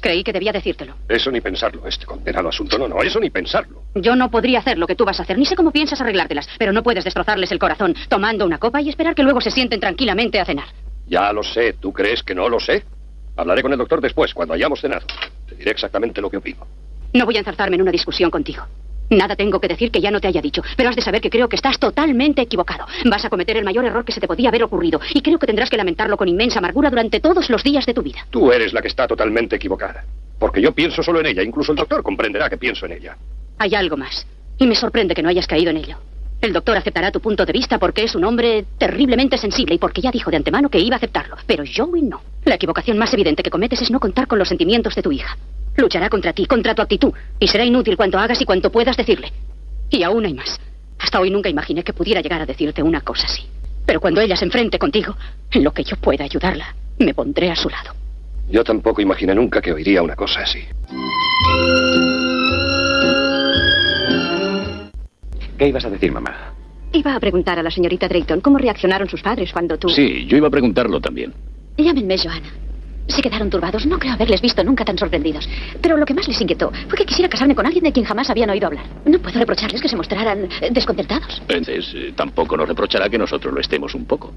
Creí que debía decírtelo. Eso ni pensarlo. Este condenado asunto. No, no, eso ni pensarlo. Yo no podría hacer lo que tú vas a hacer, ni sé cómo piensas arreglártelas, pero no puedes destrozarles el corazón tomando una copa y esperar que luego se sienten tranquilamente a cenar. Ya lo sé. ¿Tú crees que no lo sé? Hablaré con el doctor después, cuando hayamos cenado. Te diré exactamente lo que opino. No voy a enzarzarme en una discusión contigo. Nada tengo que decir que ya no te haya dicho, pero has de saber que creo que estás totalmente equivocado. Vas a cometer el mayor error que se te podía haber ocurrido y creo que tendrás que lamentarlo con inmensa amargura durante todos los días de tu vida. Tú eres la que está totalmente equivocada. Porque yo pienso solo en ella. Incluso el doctor comprenderá que pienso en ella. Hay algo más, y me sorprende que no hayas caído en ello. El doctor aceptará tu punto de vista porque es un hombre terriblemente sensible y porque ya dijo de antemano que iba a aceptarlo. Pero Joey no. La equivocación más evidente que cometes es no contar con los sentimientos de tu hija. Luchará contra ti, contra tu actitud, y será inútil cuanto hagas y cuanto puedas decirle. Y aún hay más. Hasta hoy nunca imaginé que pudiera llegar a decirte una cosa así. Pero cuando ella se enfrente contigo, en lo que yo pueda ayudarla, me pondré a su lado. Yo tampoco imaginé nunca que oiría una cosa así. ¿Qué ibas a decir, mamá? Iba a preguntar a la señorita Drayton cómo reaccionaron sus padres cuando tú... Sí, yo iba a preguntarlo también. Llámenme Joana. Se quedaron turbados. No creo haberles visto nunca tan sorprendidos. Pero lo que más les inquietó fue que quisiera casarme con alguien de quien jamás habían oído hablar. No puedo reprocharles que se mostraran eh, desconcertados. Entonces, eh, tampoco nos reprochará que nosotros lo estemos un poco.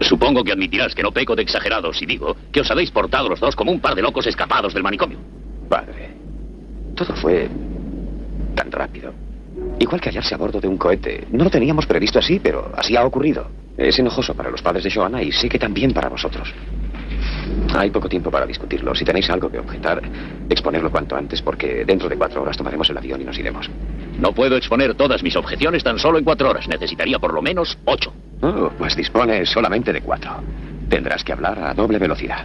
Supongo que admitirás que no peco de exagerado si digo que os habéis portado los dos como un par de locos escapados del manicomio. Padre, todo fue tan rápido. Igual que hallarse a bordo de un cohete. No lo teníamos previsto así, pero así ha ocurrido. Es enojoso para los padres de Joanna y sé que también para vosotros. Hay poco tiempo para discutirlo. Si tenéis algo que objetar, exponerlo cuanto antes, porque dentro de cuatro horas tomaremos el avión y nos iremos. No puedo exponer todas mis objeciones tan solo en cuatro horas. Necesitaría por lo menos ocho. Oh, pues dispone solamente de cuatro. Tendrás que hablar a doble velocidad.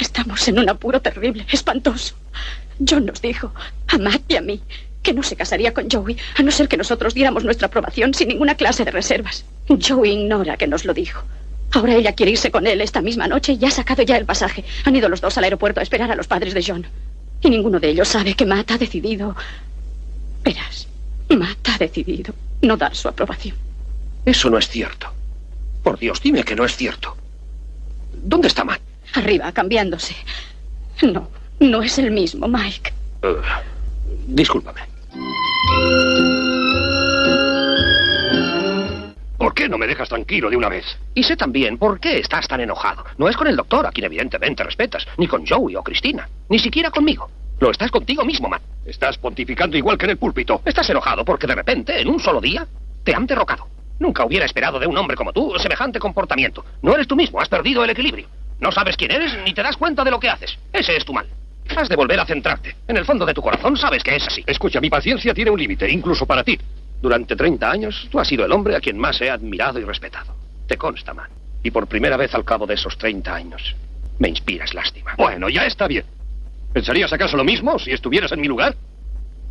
Estamos en un apuro terrible, espantoso. John nos dijo, a Matt y a mí, que no se casaría con Joey, a no ser que nosotros diéramos nuestra aprobación sin ninguna clase de reservas. Joey ignora que nos lo dijo. Ahora ella quiere irse con él esta misma noche y ha sacado ya el pasaje. Han ido los dos al aeropuerto a esperar a los padres de John. Y ninguno de ellos sabe que Matt ha decidido... Verás, Matt ha decidido no dar su aprobación. Eso no es cierto. Por Dios, dime que no es cierto. ¿Dónde está Matt? Arriba, cambiándose. No, no es el mismo, Mike. Eh, discúlpame. ¿Por qué no me dejas tranquilo de una vez? Y sé también por qué estás tan enojado. No es con el doctor, a quien evidentemente respetas, ni con Joey o Cristina, ni siquiera conmigo. Lo estás contigo mismo, Matt. Estás pontificando igual que en el púlpito. Estás enojado porque de repente, en un solo día, te han derrocado. Nunca hubiera esperado de un hombre como tú semejante comportamiento. No eres tú mismo, has perdido el equilibrio. No sabes quién eres ni te das cuenta de lo que haces. Ese es tu mal. Has de volver a centrarte. En el fondo de tu corazón sabes que es así. Escucha, mi paciencia tiene un límite, incluso para ti. Durante 30 años, tú has sido el hombre a quien más he admirado y respetado. Te consta, man. Y por primera vez al cabo de esos 30 años, me inspiras lástima. Bueno, ya está bien. ¿Pensarías acaso lo mismo si estuvieras en mi lugar?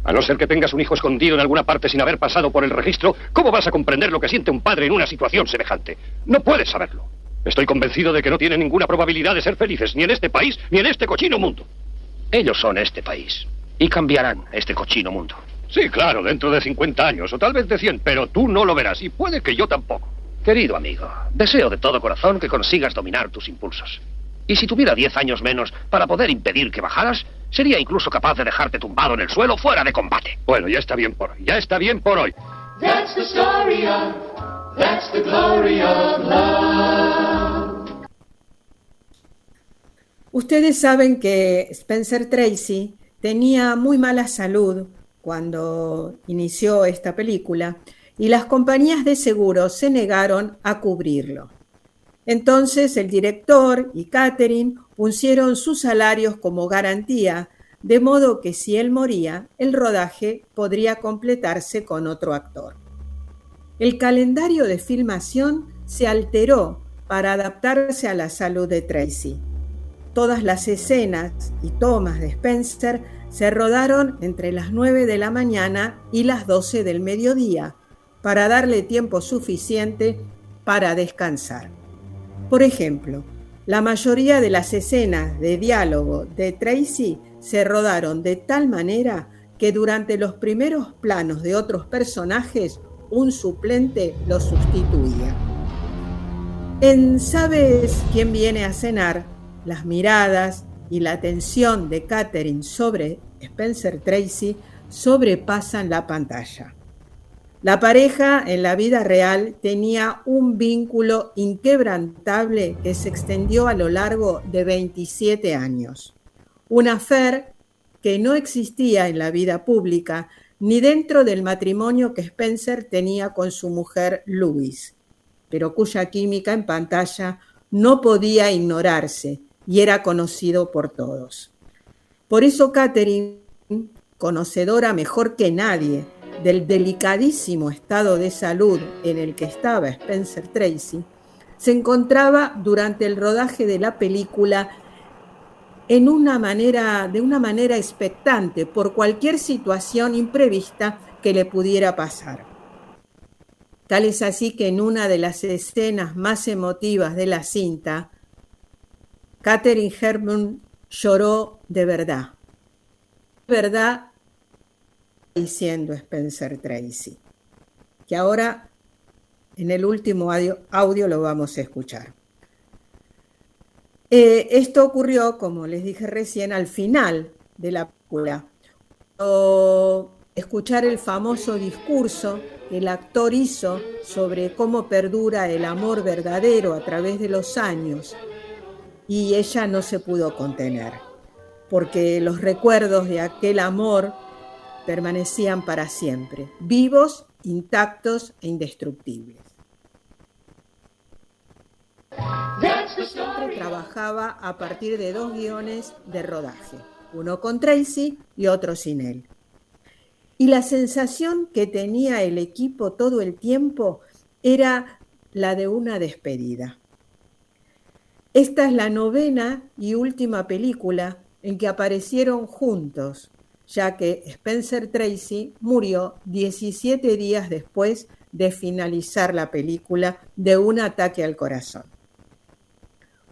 A no ser que tengas un hijo escondido en alguna parte sin haber pasado por el registro, ¿cómo vas a comprender lo que siente un padre en una situación semejante? No puedes saberlo. Estoy convencido de que no tienen ninguna probabilidad de ser felices, ni en este país, ni en este cochino mundo. Ellos son este país. Y cambiarán este cochino mundo. Sí, claro, dentro de 50 años, o tal vez de 100, pero tú no lo verás, y puede que yo tampoco. Querido amigo, deseo de todo corazón que consigas dominar tus impulsos. Y si tuviera diez años menos para poder impedir que bajaras, sería incluso capaz de dejarte tumbado en el suelo fuera de combate. Bueno, ya está bien por hoy, ya está bien por hoy. That's the story of, that's the glory of. Ustedes saben que Spencer Tracy tenía muy mala salud cuando inició esta película y las compañías de seguros se negaron a cubrirlo. Entonces el director y Catherine pusieron sus salarios como garantía, de modo que si él moría, el rodaje podría completarse con otro actor. El calendario de filmación se alteró para adaptarse a la salud de Tracy. Todas las escenas y tomas de Spencer se rodaron entre las 9 de la mañana y las 12 del mediodía para darle tiempo suficiente para descansar. Por ejemplo, la mayoría de las escenas de diálogo de Tracy se rodaron de tal manera que durante los primeros planos de otros personajes un suplente lo sustituía. En ¿Sabes quién viene a cenar? Las miradas y la atención de Catherine sobre Spencer Tracy sobrepasan la pantalla. La pareja en la vida real tenía un vínculo inquebrantable que se extendió a lo largo de 27 años. Un afer que no existía en la vida pública ni dentro del matrimonio que Spencer tenía con su mujer Louise, pero cuya química en pantalla no podía ignorarse y era conocido por todos. Por eso Catherine, conocedora mejor que nadie del delicadísimo estado de salud en el que estaba Spencer Tracy, se encontraba durante el rodaje de la película en una manera, de una manera expectante por cualquier situación imprevista que le pudiera pasar. Tal es así que en una de las escenas más emotivas de la cinta, Catherine Herman lloró de verdad. De verdad diciendo Spencer Tracy, que ahora en el último audio lo vamos a escuchar. Eh, esto ocurrió, como les dije recién, al final de la película. Escuchar el famoso discurso que el actor hizo sobre cómo perdura el amor verdadero a través de los años y ella no se pudo contener, porque los recuerdos de aquel amor permanecían para siempre, vivos, intactos e indestructibles. Siempre trabajaba a partir de dos guiones de rodaje, uno con Tracy y otro sin él. Y la sensación que tenía el equipo todo el tiempo era la de una despedida. Esta es la novena y última película en que aparecieron juntos, ya que Spencer Tracy murió 17 días después de finalizar la película de un ataque al corazón.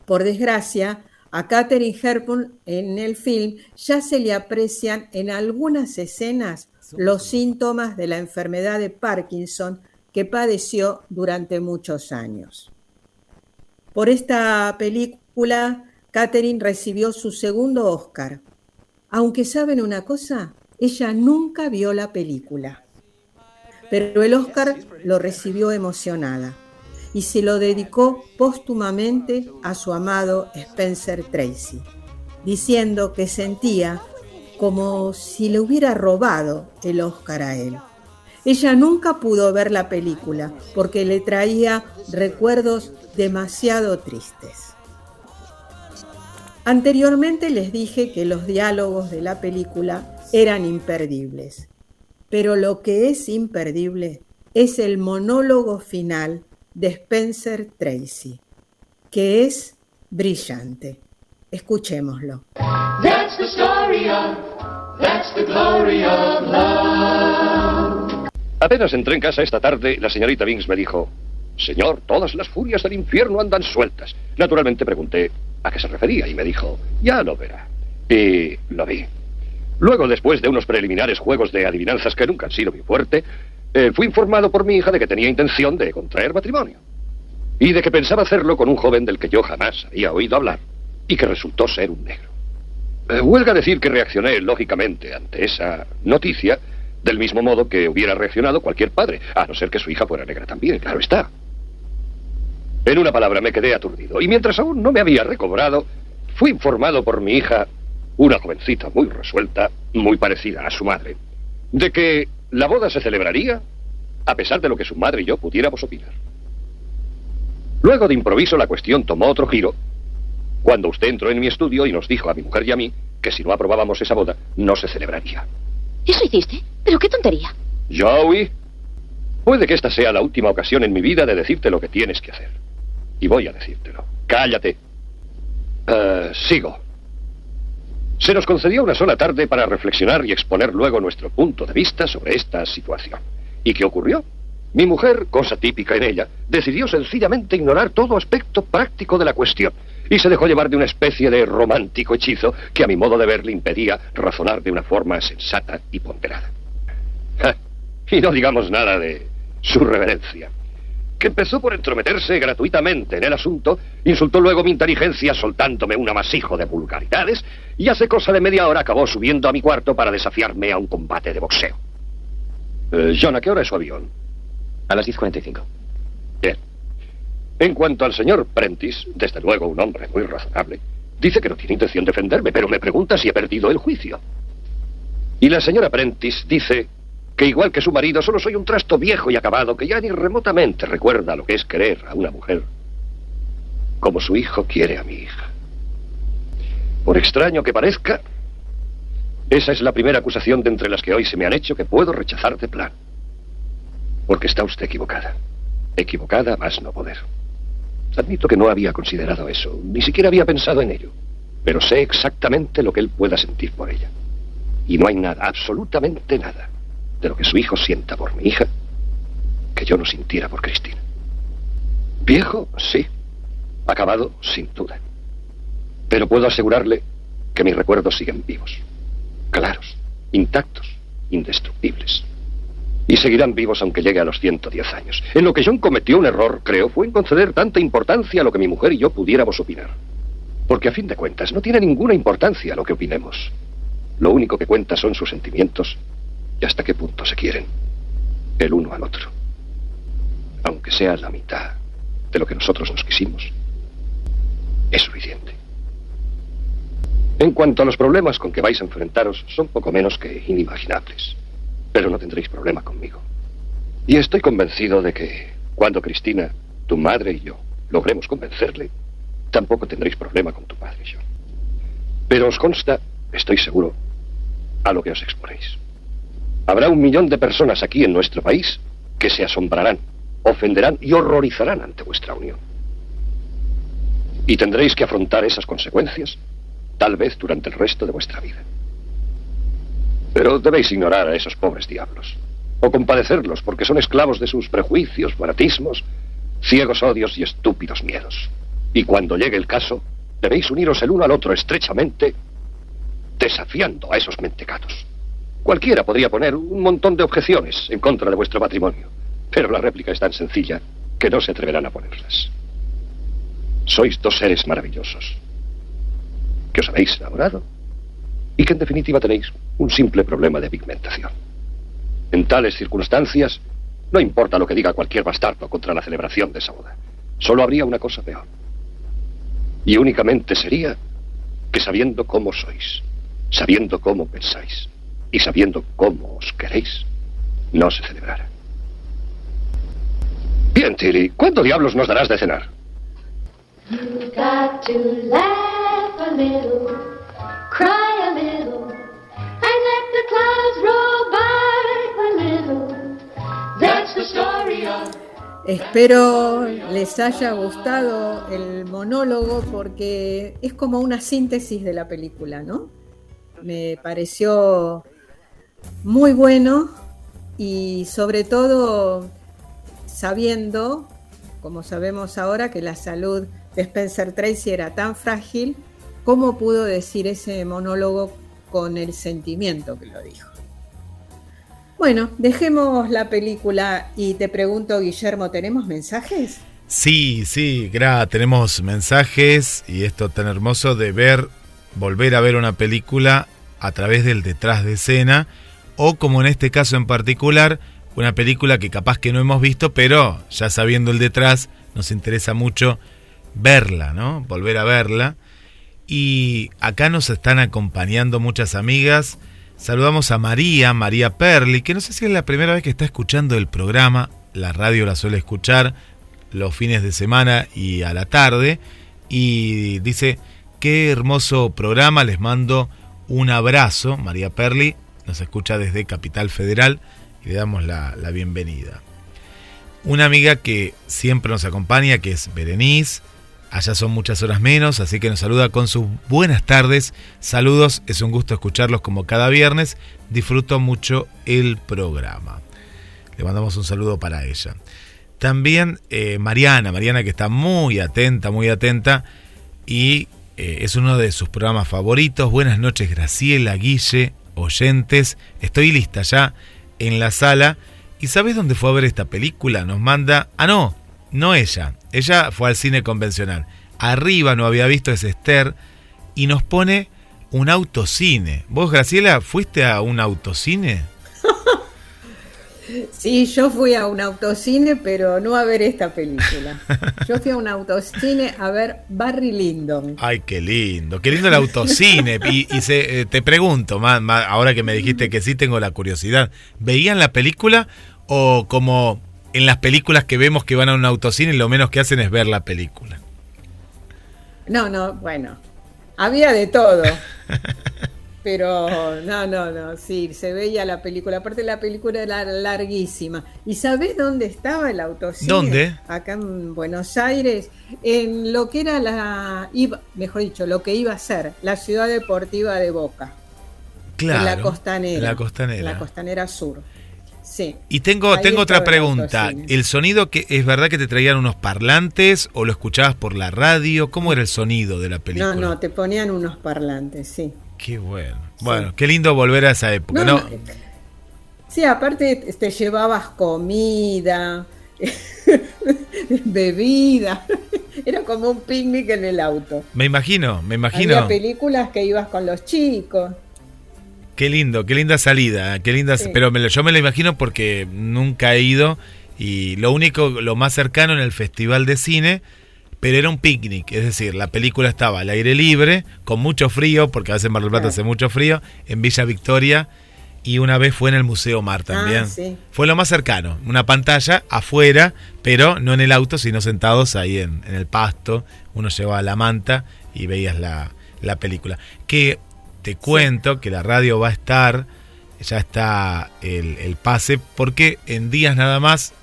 Por desgracia, a Katherine Hepburn en el film ya se le aprecian en algunas escenas los síntomas de la enfermedad de Parkinson que padeció durante muchos años. Por esta película, Katherine recibió su segundo Oscar. Aunque saben una cosa, ella nunca vio la película. Pero el Oscar lo recibió emocionada y se lo dedicó póstumamente a su amado Spencer Tracy, diciendo que sentía como si le hubiera robado el Oscar a él. Ella nunca pudo ver la película porque le traía recuerdos demasiado tristes. Anteriormente les dije que los diálogos de la película eran imperdibles, pero lo que es imperdible es el monólogo final de Spencer Tracy, que es brillante. Escuchémoslo. That's the story of, that's the glory of love. Apenas entré en casa esta tarde, la señorita Binks me dijo, Señor, todas las furias del infierno andan sueltas. Naturalmente pregunté a qué se refería y me dijo, ya lo verá. Y lo vi. Luego, después de unos preliminares juegos de adivinanzas que nunca han sido mi fuerte, eh, fui informado por mi hija de que tenía intención de contraer matrimonio. Y de que pensaba hacerlo con un joven del que yo jamás había oído hablar. y que resultó ser un negro. Eh, huelga decir que reaccioné lógicamente ante esa noticia del mismo modo que hubiera reaccionado cualquier padre, a no ser que su hija fuera negra también, claro está. En una palabra, me quedé aturdido. Y mientras aún no me había recobrado, fui informado por mi hija, una jovencita muy resuelta, muy parecida a su madre, de que la boda se celebraría a pesar de lo que su madre y yo pudiéramos opinar. Luego de improviso la cuestión tomó otro giro cuando usted entró en mi estudio y nos dijo a mi mujer y a mí que si no aprobábamos esa boda no se celebraría. ¿Eso hiciste? ¿Pero qué tontería? Joey, puede que esta sea la última ocasión en mi vida de decirte lo que tienes que hacer. Y voy a decírtelo. Cállate. Eh, sigo. Se nos concedió una sola tarde para reflexionar y exponer luego nuestro punto de vista sobre esta situación. ¿Y qué ocurrió? Mi mujer, cosa típica en ella, decidió sencillamente ignorar todo aspecto práctico de la cuestión y se dejó llevar de una especie de romántico hechizo que a mi modo de ver le impedía razonar de una forma sensata y ponderada. Y no digamos nada de su reverencia, que empezó por entrometerse gratuitamente en el asunto, insultó luego mi inteligencia soltándome un amasijo de vulgaridades y hace cosa de media hora acabó subiendo a mi cuarto para desafiarme a un combate de boxeo. Eh, John, ¿a qué hora es su avión? A las 10.45. Bien. En cuanto al señor Prentice, desde luego un hombre muy razonable, dice que no tiene intención de defenderme, pero me pregunta si he perdido el juicio. Y la señora Prentice dice que igual que su marido, solo soy un trasto viejo y acabado que ya ni remotamente recuerda lo que es querer a una mujer como su hijo quiere a mi hija. Por extraño que parezca, esa es la primera acusación de entre las que hoy se me han hecho que puedo rechazar de plan. Porque está usted equivocada. Equivocada más no poder. Admito que no había considerado eso, ni siquiera había pensado en ello. Pero sé exactamente lo que él pueda sentir por ella. Y no hay nada, absolutamente nada, de lo que su hijo sienta por mi hija que yo no sintiera por Cristina. Viejo, sí. Acabado, sin duda. Pero puedo asegurarle que mis recuerdos siguen vivos, claros, intactos, indestructibles. Y seguirán vivos aunque llegue a los 110 años. En lo que John cometió un error, creo, fue en conceder tanta importancia a lo que mi mujer y yo pudiéramos opinar. Porque a fin de cuentas no tiene ninguna importancia lo que opinemos. Lo único que cuenta son sus sentimientos y hasta qué punto se quieren, el uno al otro. Aunque sea la mitad de lo que nosotros nos quisimos, es suficiente. En cuanto a los problemas con que vais a enfrentaros, son poco menos que inimaginables. Pero no tendréis problema conmigo. Y estoy convencido de que cuando Cristina, tu madre y yo logremos convencerle, tampoco tendréis problema con tu padre, John. Pero os consta, estoy seguro, a lo que os exponéis. Habrá un millón de personas aquí en nuestro país que se asombrarán, ofenderán y horrorizarán ante vuestra unión. Y tendréis que afrontar esas consecuencias, tal vez durante el resto de vuestra vida. Pero debéis ignorar a esos pobres diablos, o compadecerlos porque son esclavos de sus prejuicios, fanatismos, ciegos odios y estúpidos miedos. Y cuando llegue el caso, debéis uniros el uno al otro estrechamente, desafiando a esos mentecatos. Cualquiera podría poner un montón de objeciones en contra de vuestro matrimonio, pero la réplica es tan sencilla que no se atreverán a ponerlas. Sois dos seres maravillosos, que os habéis enamorado y que en definitiva tenéis un simple problema de pigmentación. En tales circunstancias, no importa lo que diga cualquier bastardo contra la celebración de esa boda, solo habría una cosa peor. Y únicamente sería que sabiendo cómo sois, sabiendo cómo pensáis y sabiendo cómo os queréis, no se celebrara. Bien, Tilly, ¿cuándo diablos nos darás de cenar? Espero les haya gustado el monólogo porque es como una síntesis de la película, ¿no? Me pareció muy bueno y sobre todo sabiendo, como sabemos ahora, que la salud de Spencer Tracy era tan frágil, ¿cómo pudo decir ese monólogo con el sentimiento que lo dijo? Bueno, dejemos la película y te pregunto, Guillermo, ¿tenemos mensajes? Sí, sí, Gra, tenemos mensajes y esto tan hermoso de ver, volver a ver una película a través del detrás de escena o como en este caso en particular, una película que capaz que no hemos visto, pero ya sabiendo el detrás nos interesa mucho verla, ¿no? Volver a verla. Y acá nos están acompañando muchas amigas. Saludamos a María, María Perli, que no sé si es la primera vez que está escuchando el programa. La radio la suele escuchar los fines de semana y a la tarde. Y dice, qué hermoso programa, les mando un abrazo. María Perli nos escucha desde Capital Federal y le damos la, bienvenida. Una amiga que siempre nos acompaña, que es Berenice. Allá son muchas horas menos, así que nos saluda con sus buenas tardes. Saludos, es un gusto escucharlos como cada viernes. Disfruto mucho el programa. Le mandamos un saludo para ella. También eh, Mariana, Mariana que está muy atenta, muy atenta y eh, es uno de sus programas favoritos. Buenas noches Graciela, Guille, oyentes. Estoy lista ya en la sala. ¿Y sabes dónde fue a ver esta película? Nos manda... Ah, no, no ella. Ella fue al cine convencional. Arriba no había visto ese Esther y nos pone un autocine. ¿Vos, Graciela, fuiste a un autocine? Sí, yo fui a un autocine, pero no a ver esta película. Yo fui a un autocine a ver Barry Lyndon. Ay, qué lindo, qué lindo el autocine. Y, y se, eh, te pregunto, ma- ma- ahora que me dijiste que sí, tengo la curiosidad. ¿Veían la película o como en las películas que vemos que van a un autocine lo menos que hacen es ver la película? No, no, bueno, había de todo. Pero no, no, no, sí, se veía la película. Aparte la película era larguísima. ¿Y sabés dónde estaba el autocine? ¿Dónde? Acá en Buenos Aires, en lo que era la, iba, mejor dicho, lo que iba a ser la ciudad deportiva de Boca. Claro. En la costanera. en la costanera. En la costanera sur. Sí. Y tengo, Ahí tengo otra el pregunta. autocine. ¿El sonido que es verdad que te traían unos parlantes o lo escuchabas por la radio? ¿Cómo era el sonido de la película? No, no, te ponían unos parlantes, sí. Qué bueno. Bueno, qué lindo volver a esa época, No, ¿no? no, Sí, aparte te llevabas comida, bebida. Era como un picnic en el auto. Me imagino, me imagino. Había películas que ibas con los chicos. Qué lindo, qué linda salida, qué linda, Sí. pero me lo- yo me lo imagino porque nunca he ido y lo único, lo más cercano en el festival de cine, pero era un picnic, es decir, la película estaba al aire libre, con mucho frío, porque a veces en Mar del Plata Claro. hace mucho frío, en Villa Victoria y una vez fue en el Museo Mar también. Ah, sí. Fue lo más cercano, una pantalla afuera, pero no en el auto, sino sentados ahí en, en el pasto, uno llevaba la manta y veías la, la película. Que te cuento que la radio va a estar, ya está el, el pase, porque en días nada más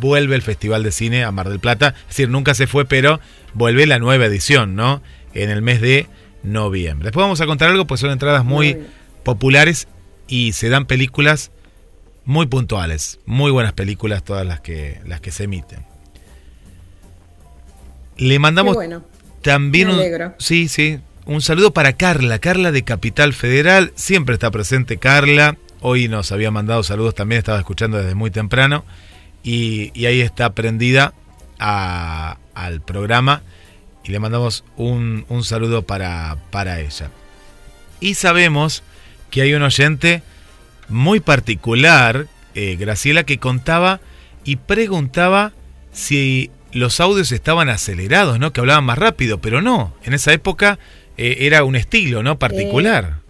vuelve el Festival de Cine a Mar del Plata, es decir, nunca se fue, pero vuelve la nueva edición, ¿no? En el mes de noviembre. Después vamos a contar algo, pues son entradas muy populares y se dan películas muy puntuales, muy buenas películas todas las que las que se emiten. Le mandamos bueno. también un sí, sí, un saludo para Carla, Carla de Capital Federal, siempre está presente Carla. Hoy nos había mandado saludos también, estaba escuchando desde muy temprano y, ahí está prendida al programa y le mandamos un, un saludo para, para ella. Y sabemos que hay un oyente muy particular, eh, Graciela, que contaba y preguntaba si los audios estaban acelerados, ¿no? Que hablaban más rápido, pero no. En esa época eh, era un estilo, ¿no? Particular.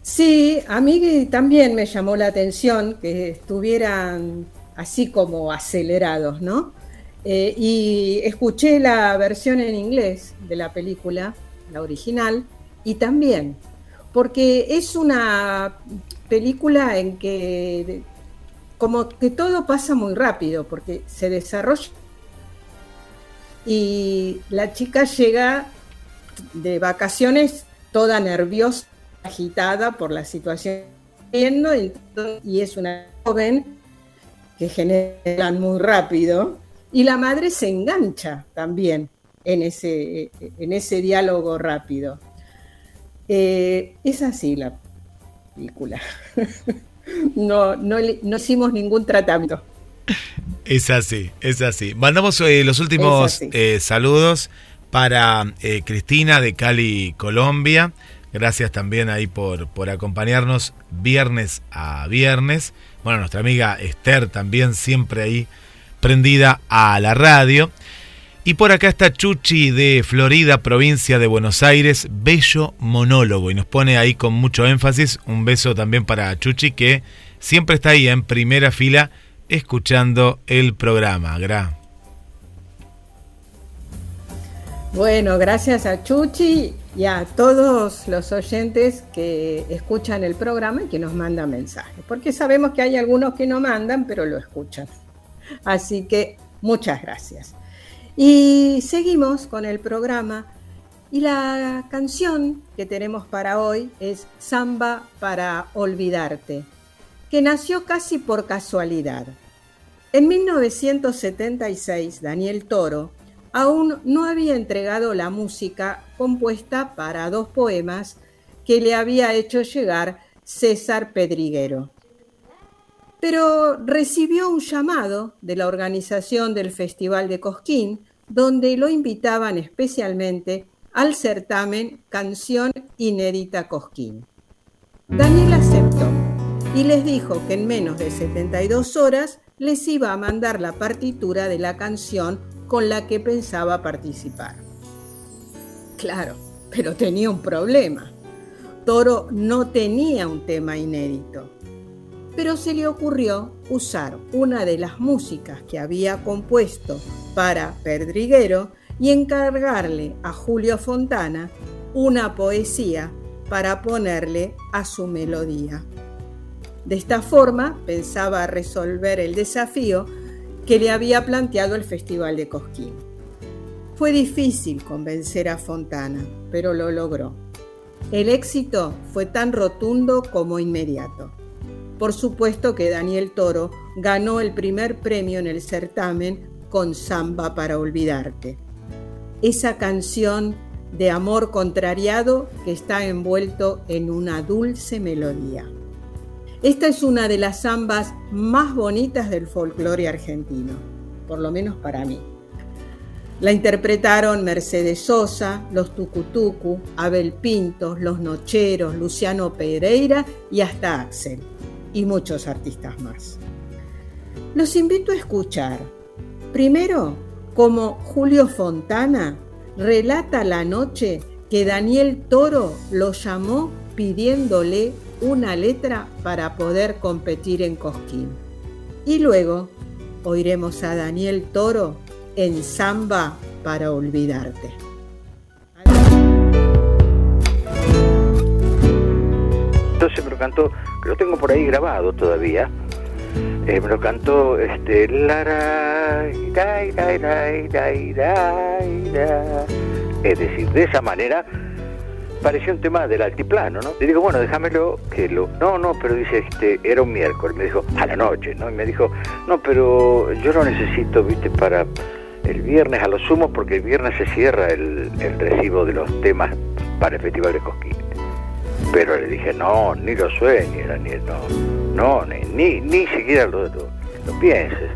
Sí, a mí también me llamó la atención que estuvieran así como acelerados, ¿no? Eh, y escuché la versión en inglés de la película, la original, y también, porque es una película en que como que todo pasa muy rápido, porque se desarrolla y la chica llega de vacaciones toda nerviosa, agitada por la situación y es una joven que generan muy rápido y la madre se engancha también en ese, en ese diálogo rápido. Eh, es así la película. no, no, no hicimos ningún tratamiento. Es así, es así. Mandamos eh, los últimos eh, saludos para eh, Cristina de Cali, Colombia. Gracias también ahí por, por acompañarnos viernes a viernes. Bueno, nuestra amiga Esther también siempre ahí prendida a la radio. Y por acá está Chuchi de Florida, provincia de Buenos Aires, bello monólogo. Y nos pone ahí con mucho énfasis. Un beso también para Chuchi que siempre está ahí en primera fila escuchando el programa. Gra. Bueno, gracias a Chuchi y a todos los oyentes que escuchan el programa y que nos mandan mensajes, porque sabemos que hay algunos que no mandan, pero lo escuchan. Así que muchas gracias. Y seguimos con el programa y la canción que tenemos para hoy es Samba para Olvidarte, que nació casi por casualidad. En 1976, Daniel Toro aún no había entregado la música compuesta para dos poemas que le había hecho llegar César Pedriguero. Pero recibió un llamado de la organización del Festival de Cosquín, donde lo invitaban especialmente al certamen Canción Inédita Cosquín. Daniel aceptó y les dijo que en menos de 72 horas les iba a mandar la partitura de la canción con la que pensaba participar. Claro, pero tenía un problema. Toro no tenía un tema inédito, pero se le ocurrió usar una de las músicas que había compuesto para Perdriguero y encargarle a Julio Fontana una poesía para ponerle a su melodía. De esta forma pensaba resolver el desafío que le había planteado el Festival de Cosquín. Fue difícil convencer a Fontana, pero lo logró. El éxito fue tan rotundo como inmediato. Por supuesto que Daniel Toro ganó el primer premio en el certamen con Samba para Olvidarte. Esa canción de amor contrariado que está envuelto en una dulce melodía. Esta es una de las zambas más bonitas del folclore argentino, por lo menos para mí. La interpretaron Mercedes Sosa, los Tucutucu, Abel Pintos, los Nocheros, Luciano Pereira y hasta Axel, y muchos artistas más. Los invito a escuchar, primero, como Julio Fontana relata la noche que Daniel Toro lo llamó pidiéndole una letra para poder competir en Cosquín. Y luego oiremos a Daniel Toro en Samba para olvidarte. Entonces me lo cantó, lo tengo por ahí grabado todavía. eh, me lo cantó este. Es decir, de esa manera parecía un tema del altiplano, ¿no? Le digo, bueno, déjamelo que lo. No, no, pero dice, este, era un miércoles, me dijo, a la noche, ¿no? Y me dijo, no, pero yo lo necesito, viste, para el viernes a lo sumo, porque el viernes se cierra el, el recibo de los temas para el Festival de Cosquín. Pero le dije, no, ni lo sueñes, Daniel, no, no, ni, ni, ni siquiera lo, lo, lo pienses.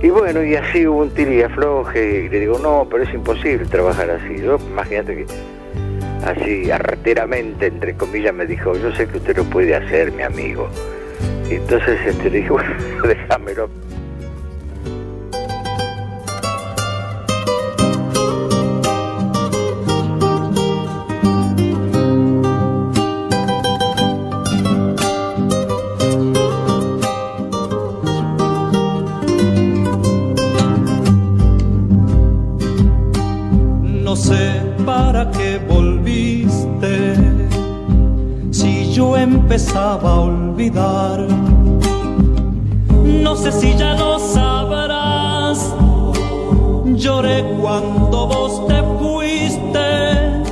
Y bueno, y así hubo un tira y afloje, y le digo, no, pero es imposible trabajar así. Yo, imagínate que así arteramente, entre comillas, me dijo, yo sé que usted lo puede hacer, mi amigo. Y entonces este, le dije, bueno, déjamelo. No sé si ya lo sabrás. Lloré cuando vos te fuiste.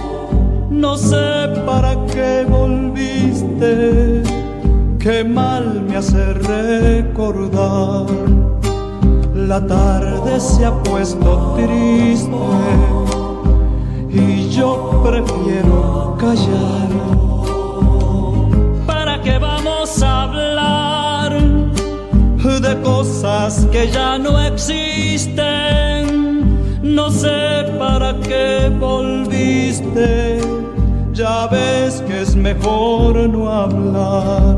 No sé para qué volviste. Qué mal me hace recordar. La tarde se ha puesto triste y yo prefiero callar. De cosas que ya no existen. No sé para qué volviste, ya ves que es mejor no hablar.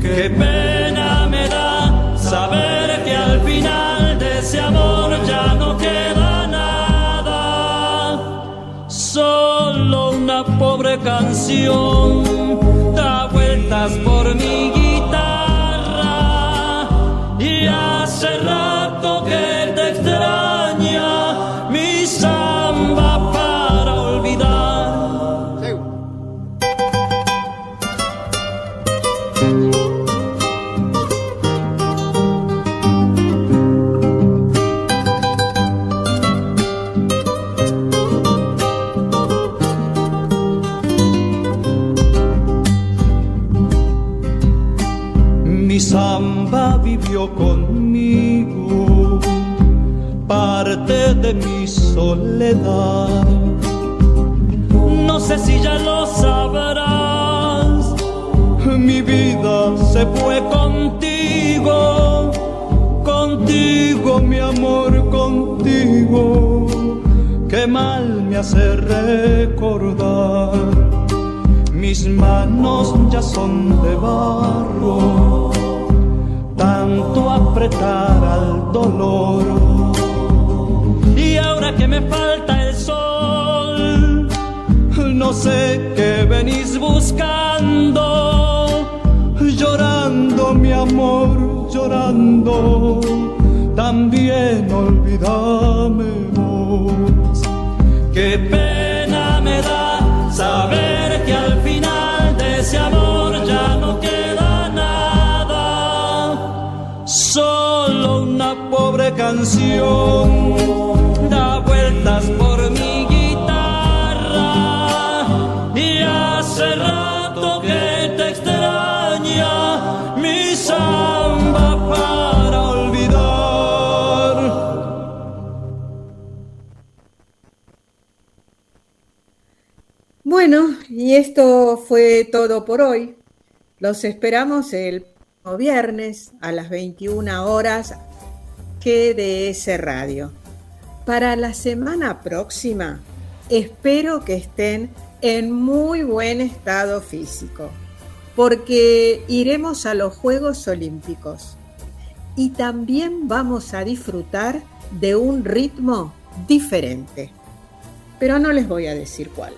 Qué pena me da saber que al final de ese amor ya no queda nada, solo una pobre canción da vueltas por mi soledad. No sé si ya lo sabrás, mi vida se fue contigo, contigo mi amor, contigo, que mal me hace recordar. Mis manos ya son de barro, tanto apretar al dolor. Sé qué venís buscando, llorando mi amor, llorando. También olvídame vos. Qué pena me da saber que al final de ese amor ya no queda nada, solo una pobre canción da vueltas por esto fue todo por hoy. Los esperamos el viernes a las 21 horas GDS Radio. Para la semana próxima, espero que estén en muy buen estado físico, porque iremos a los Juegos Olímpicos y también vamos a disfrutar de un ritmo diferente. Pero no les voy a decir cuál.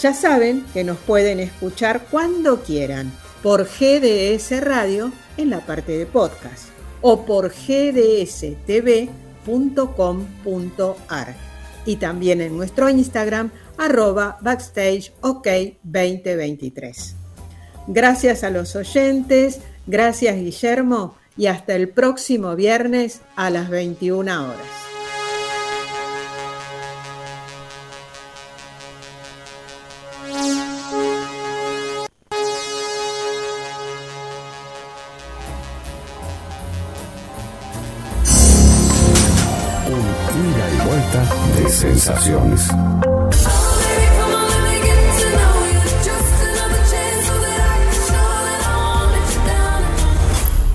Ya saben que nos pueden escuchar cuando quieran por GDS Radio en la parte de podcast o por gdstv.com.ar y también en nuestro Instagram arroba backstageok2023. Gracias a los oyentes, gracias Guillermo y hasta el próximo viernes a las 21 horas. Sensaciones.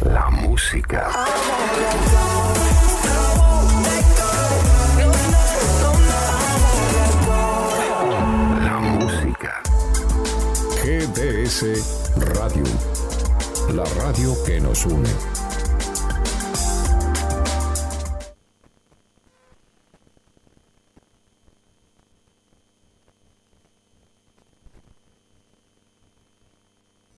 La música. La música. GDS Radio. La radio que nos une.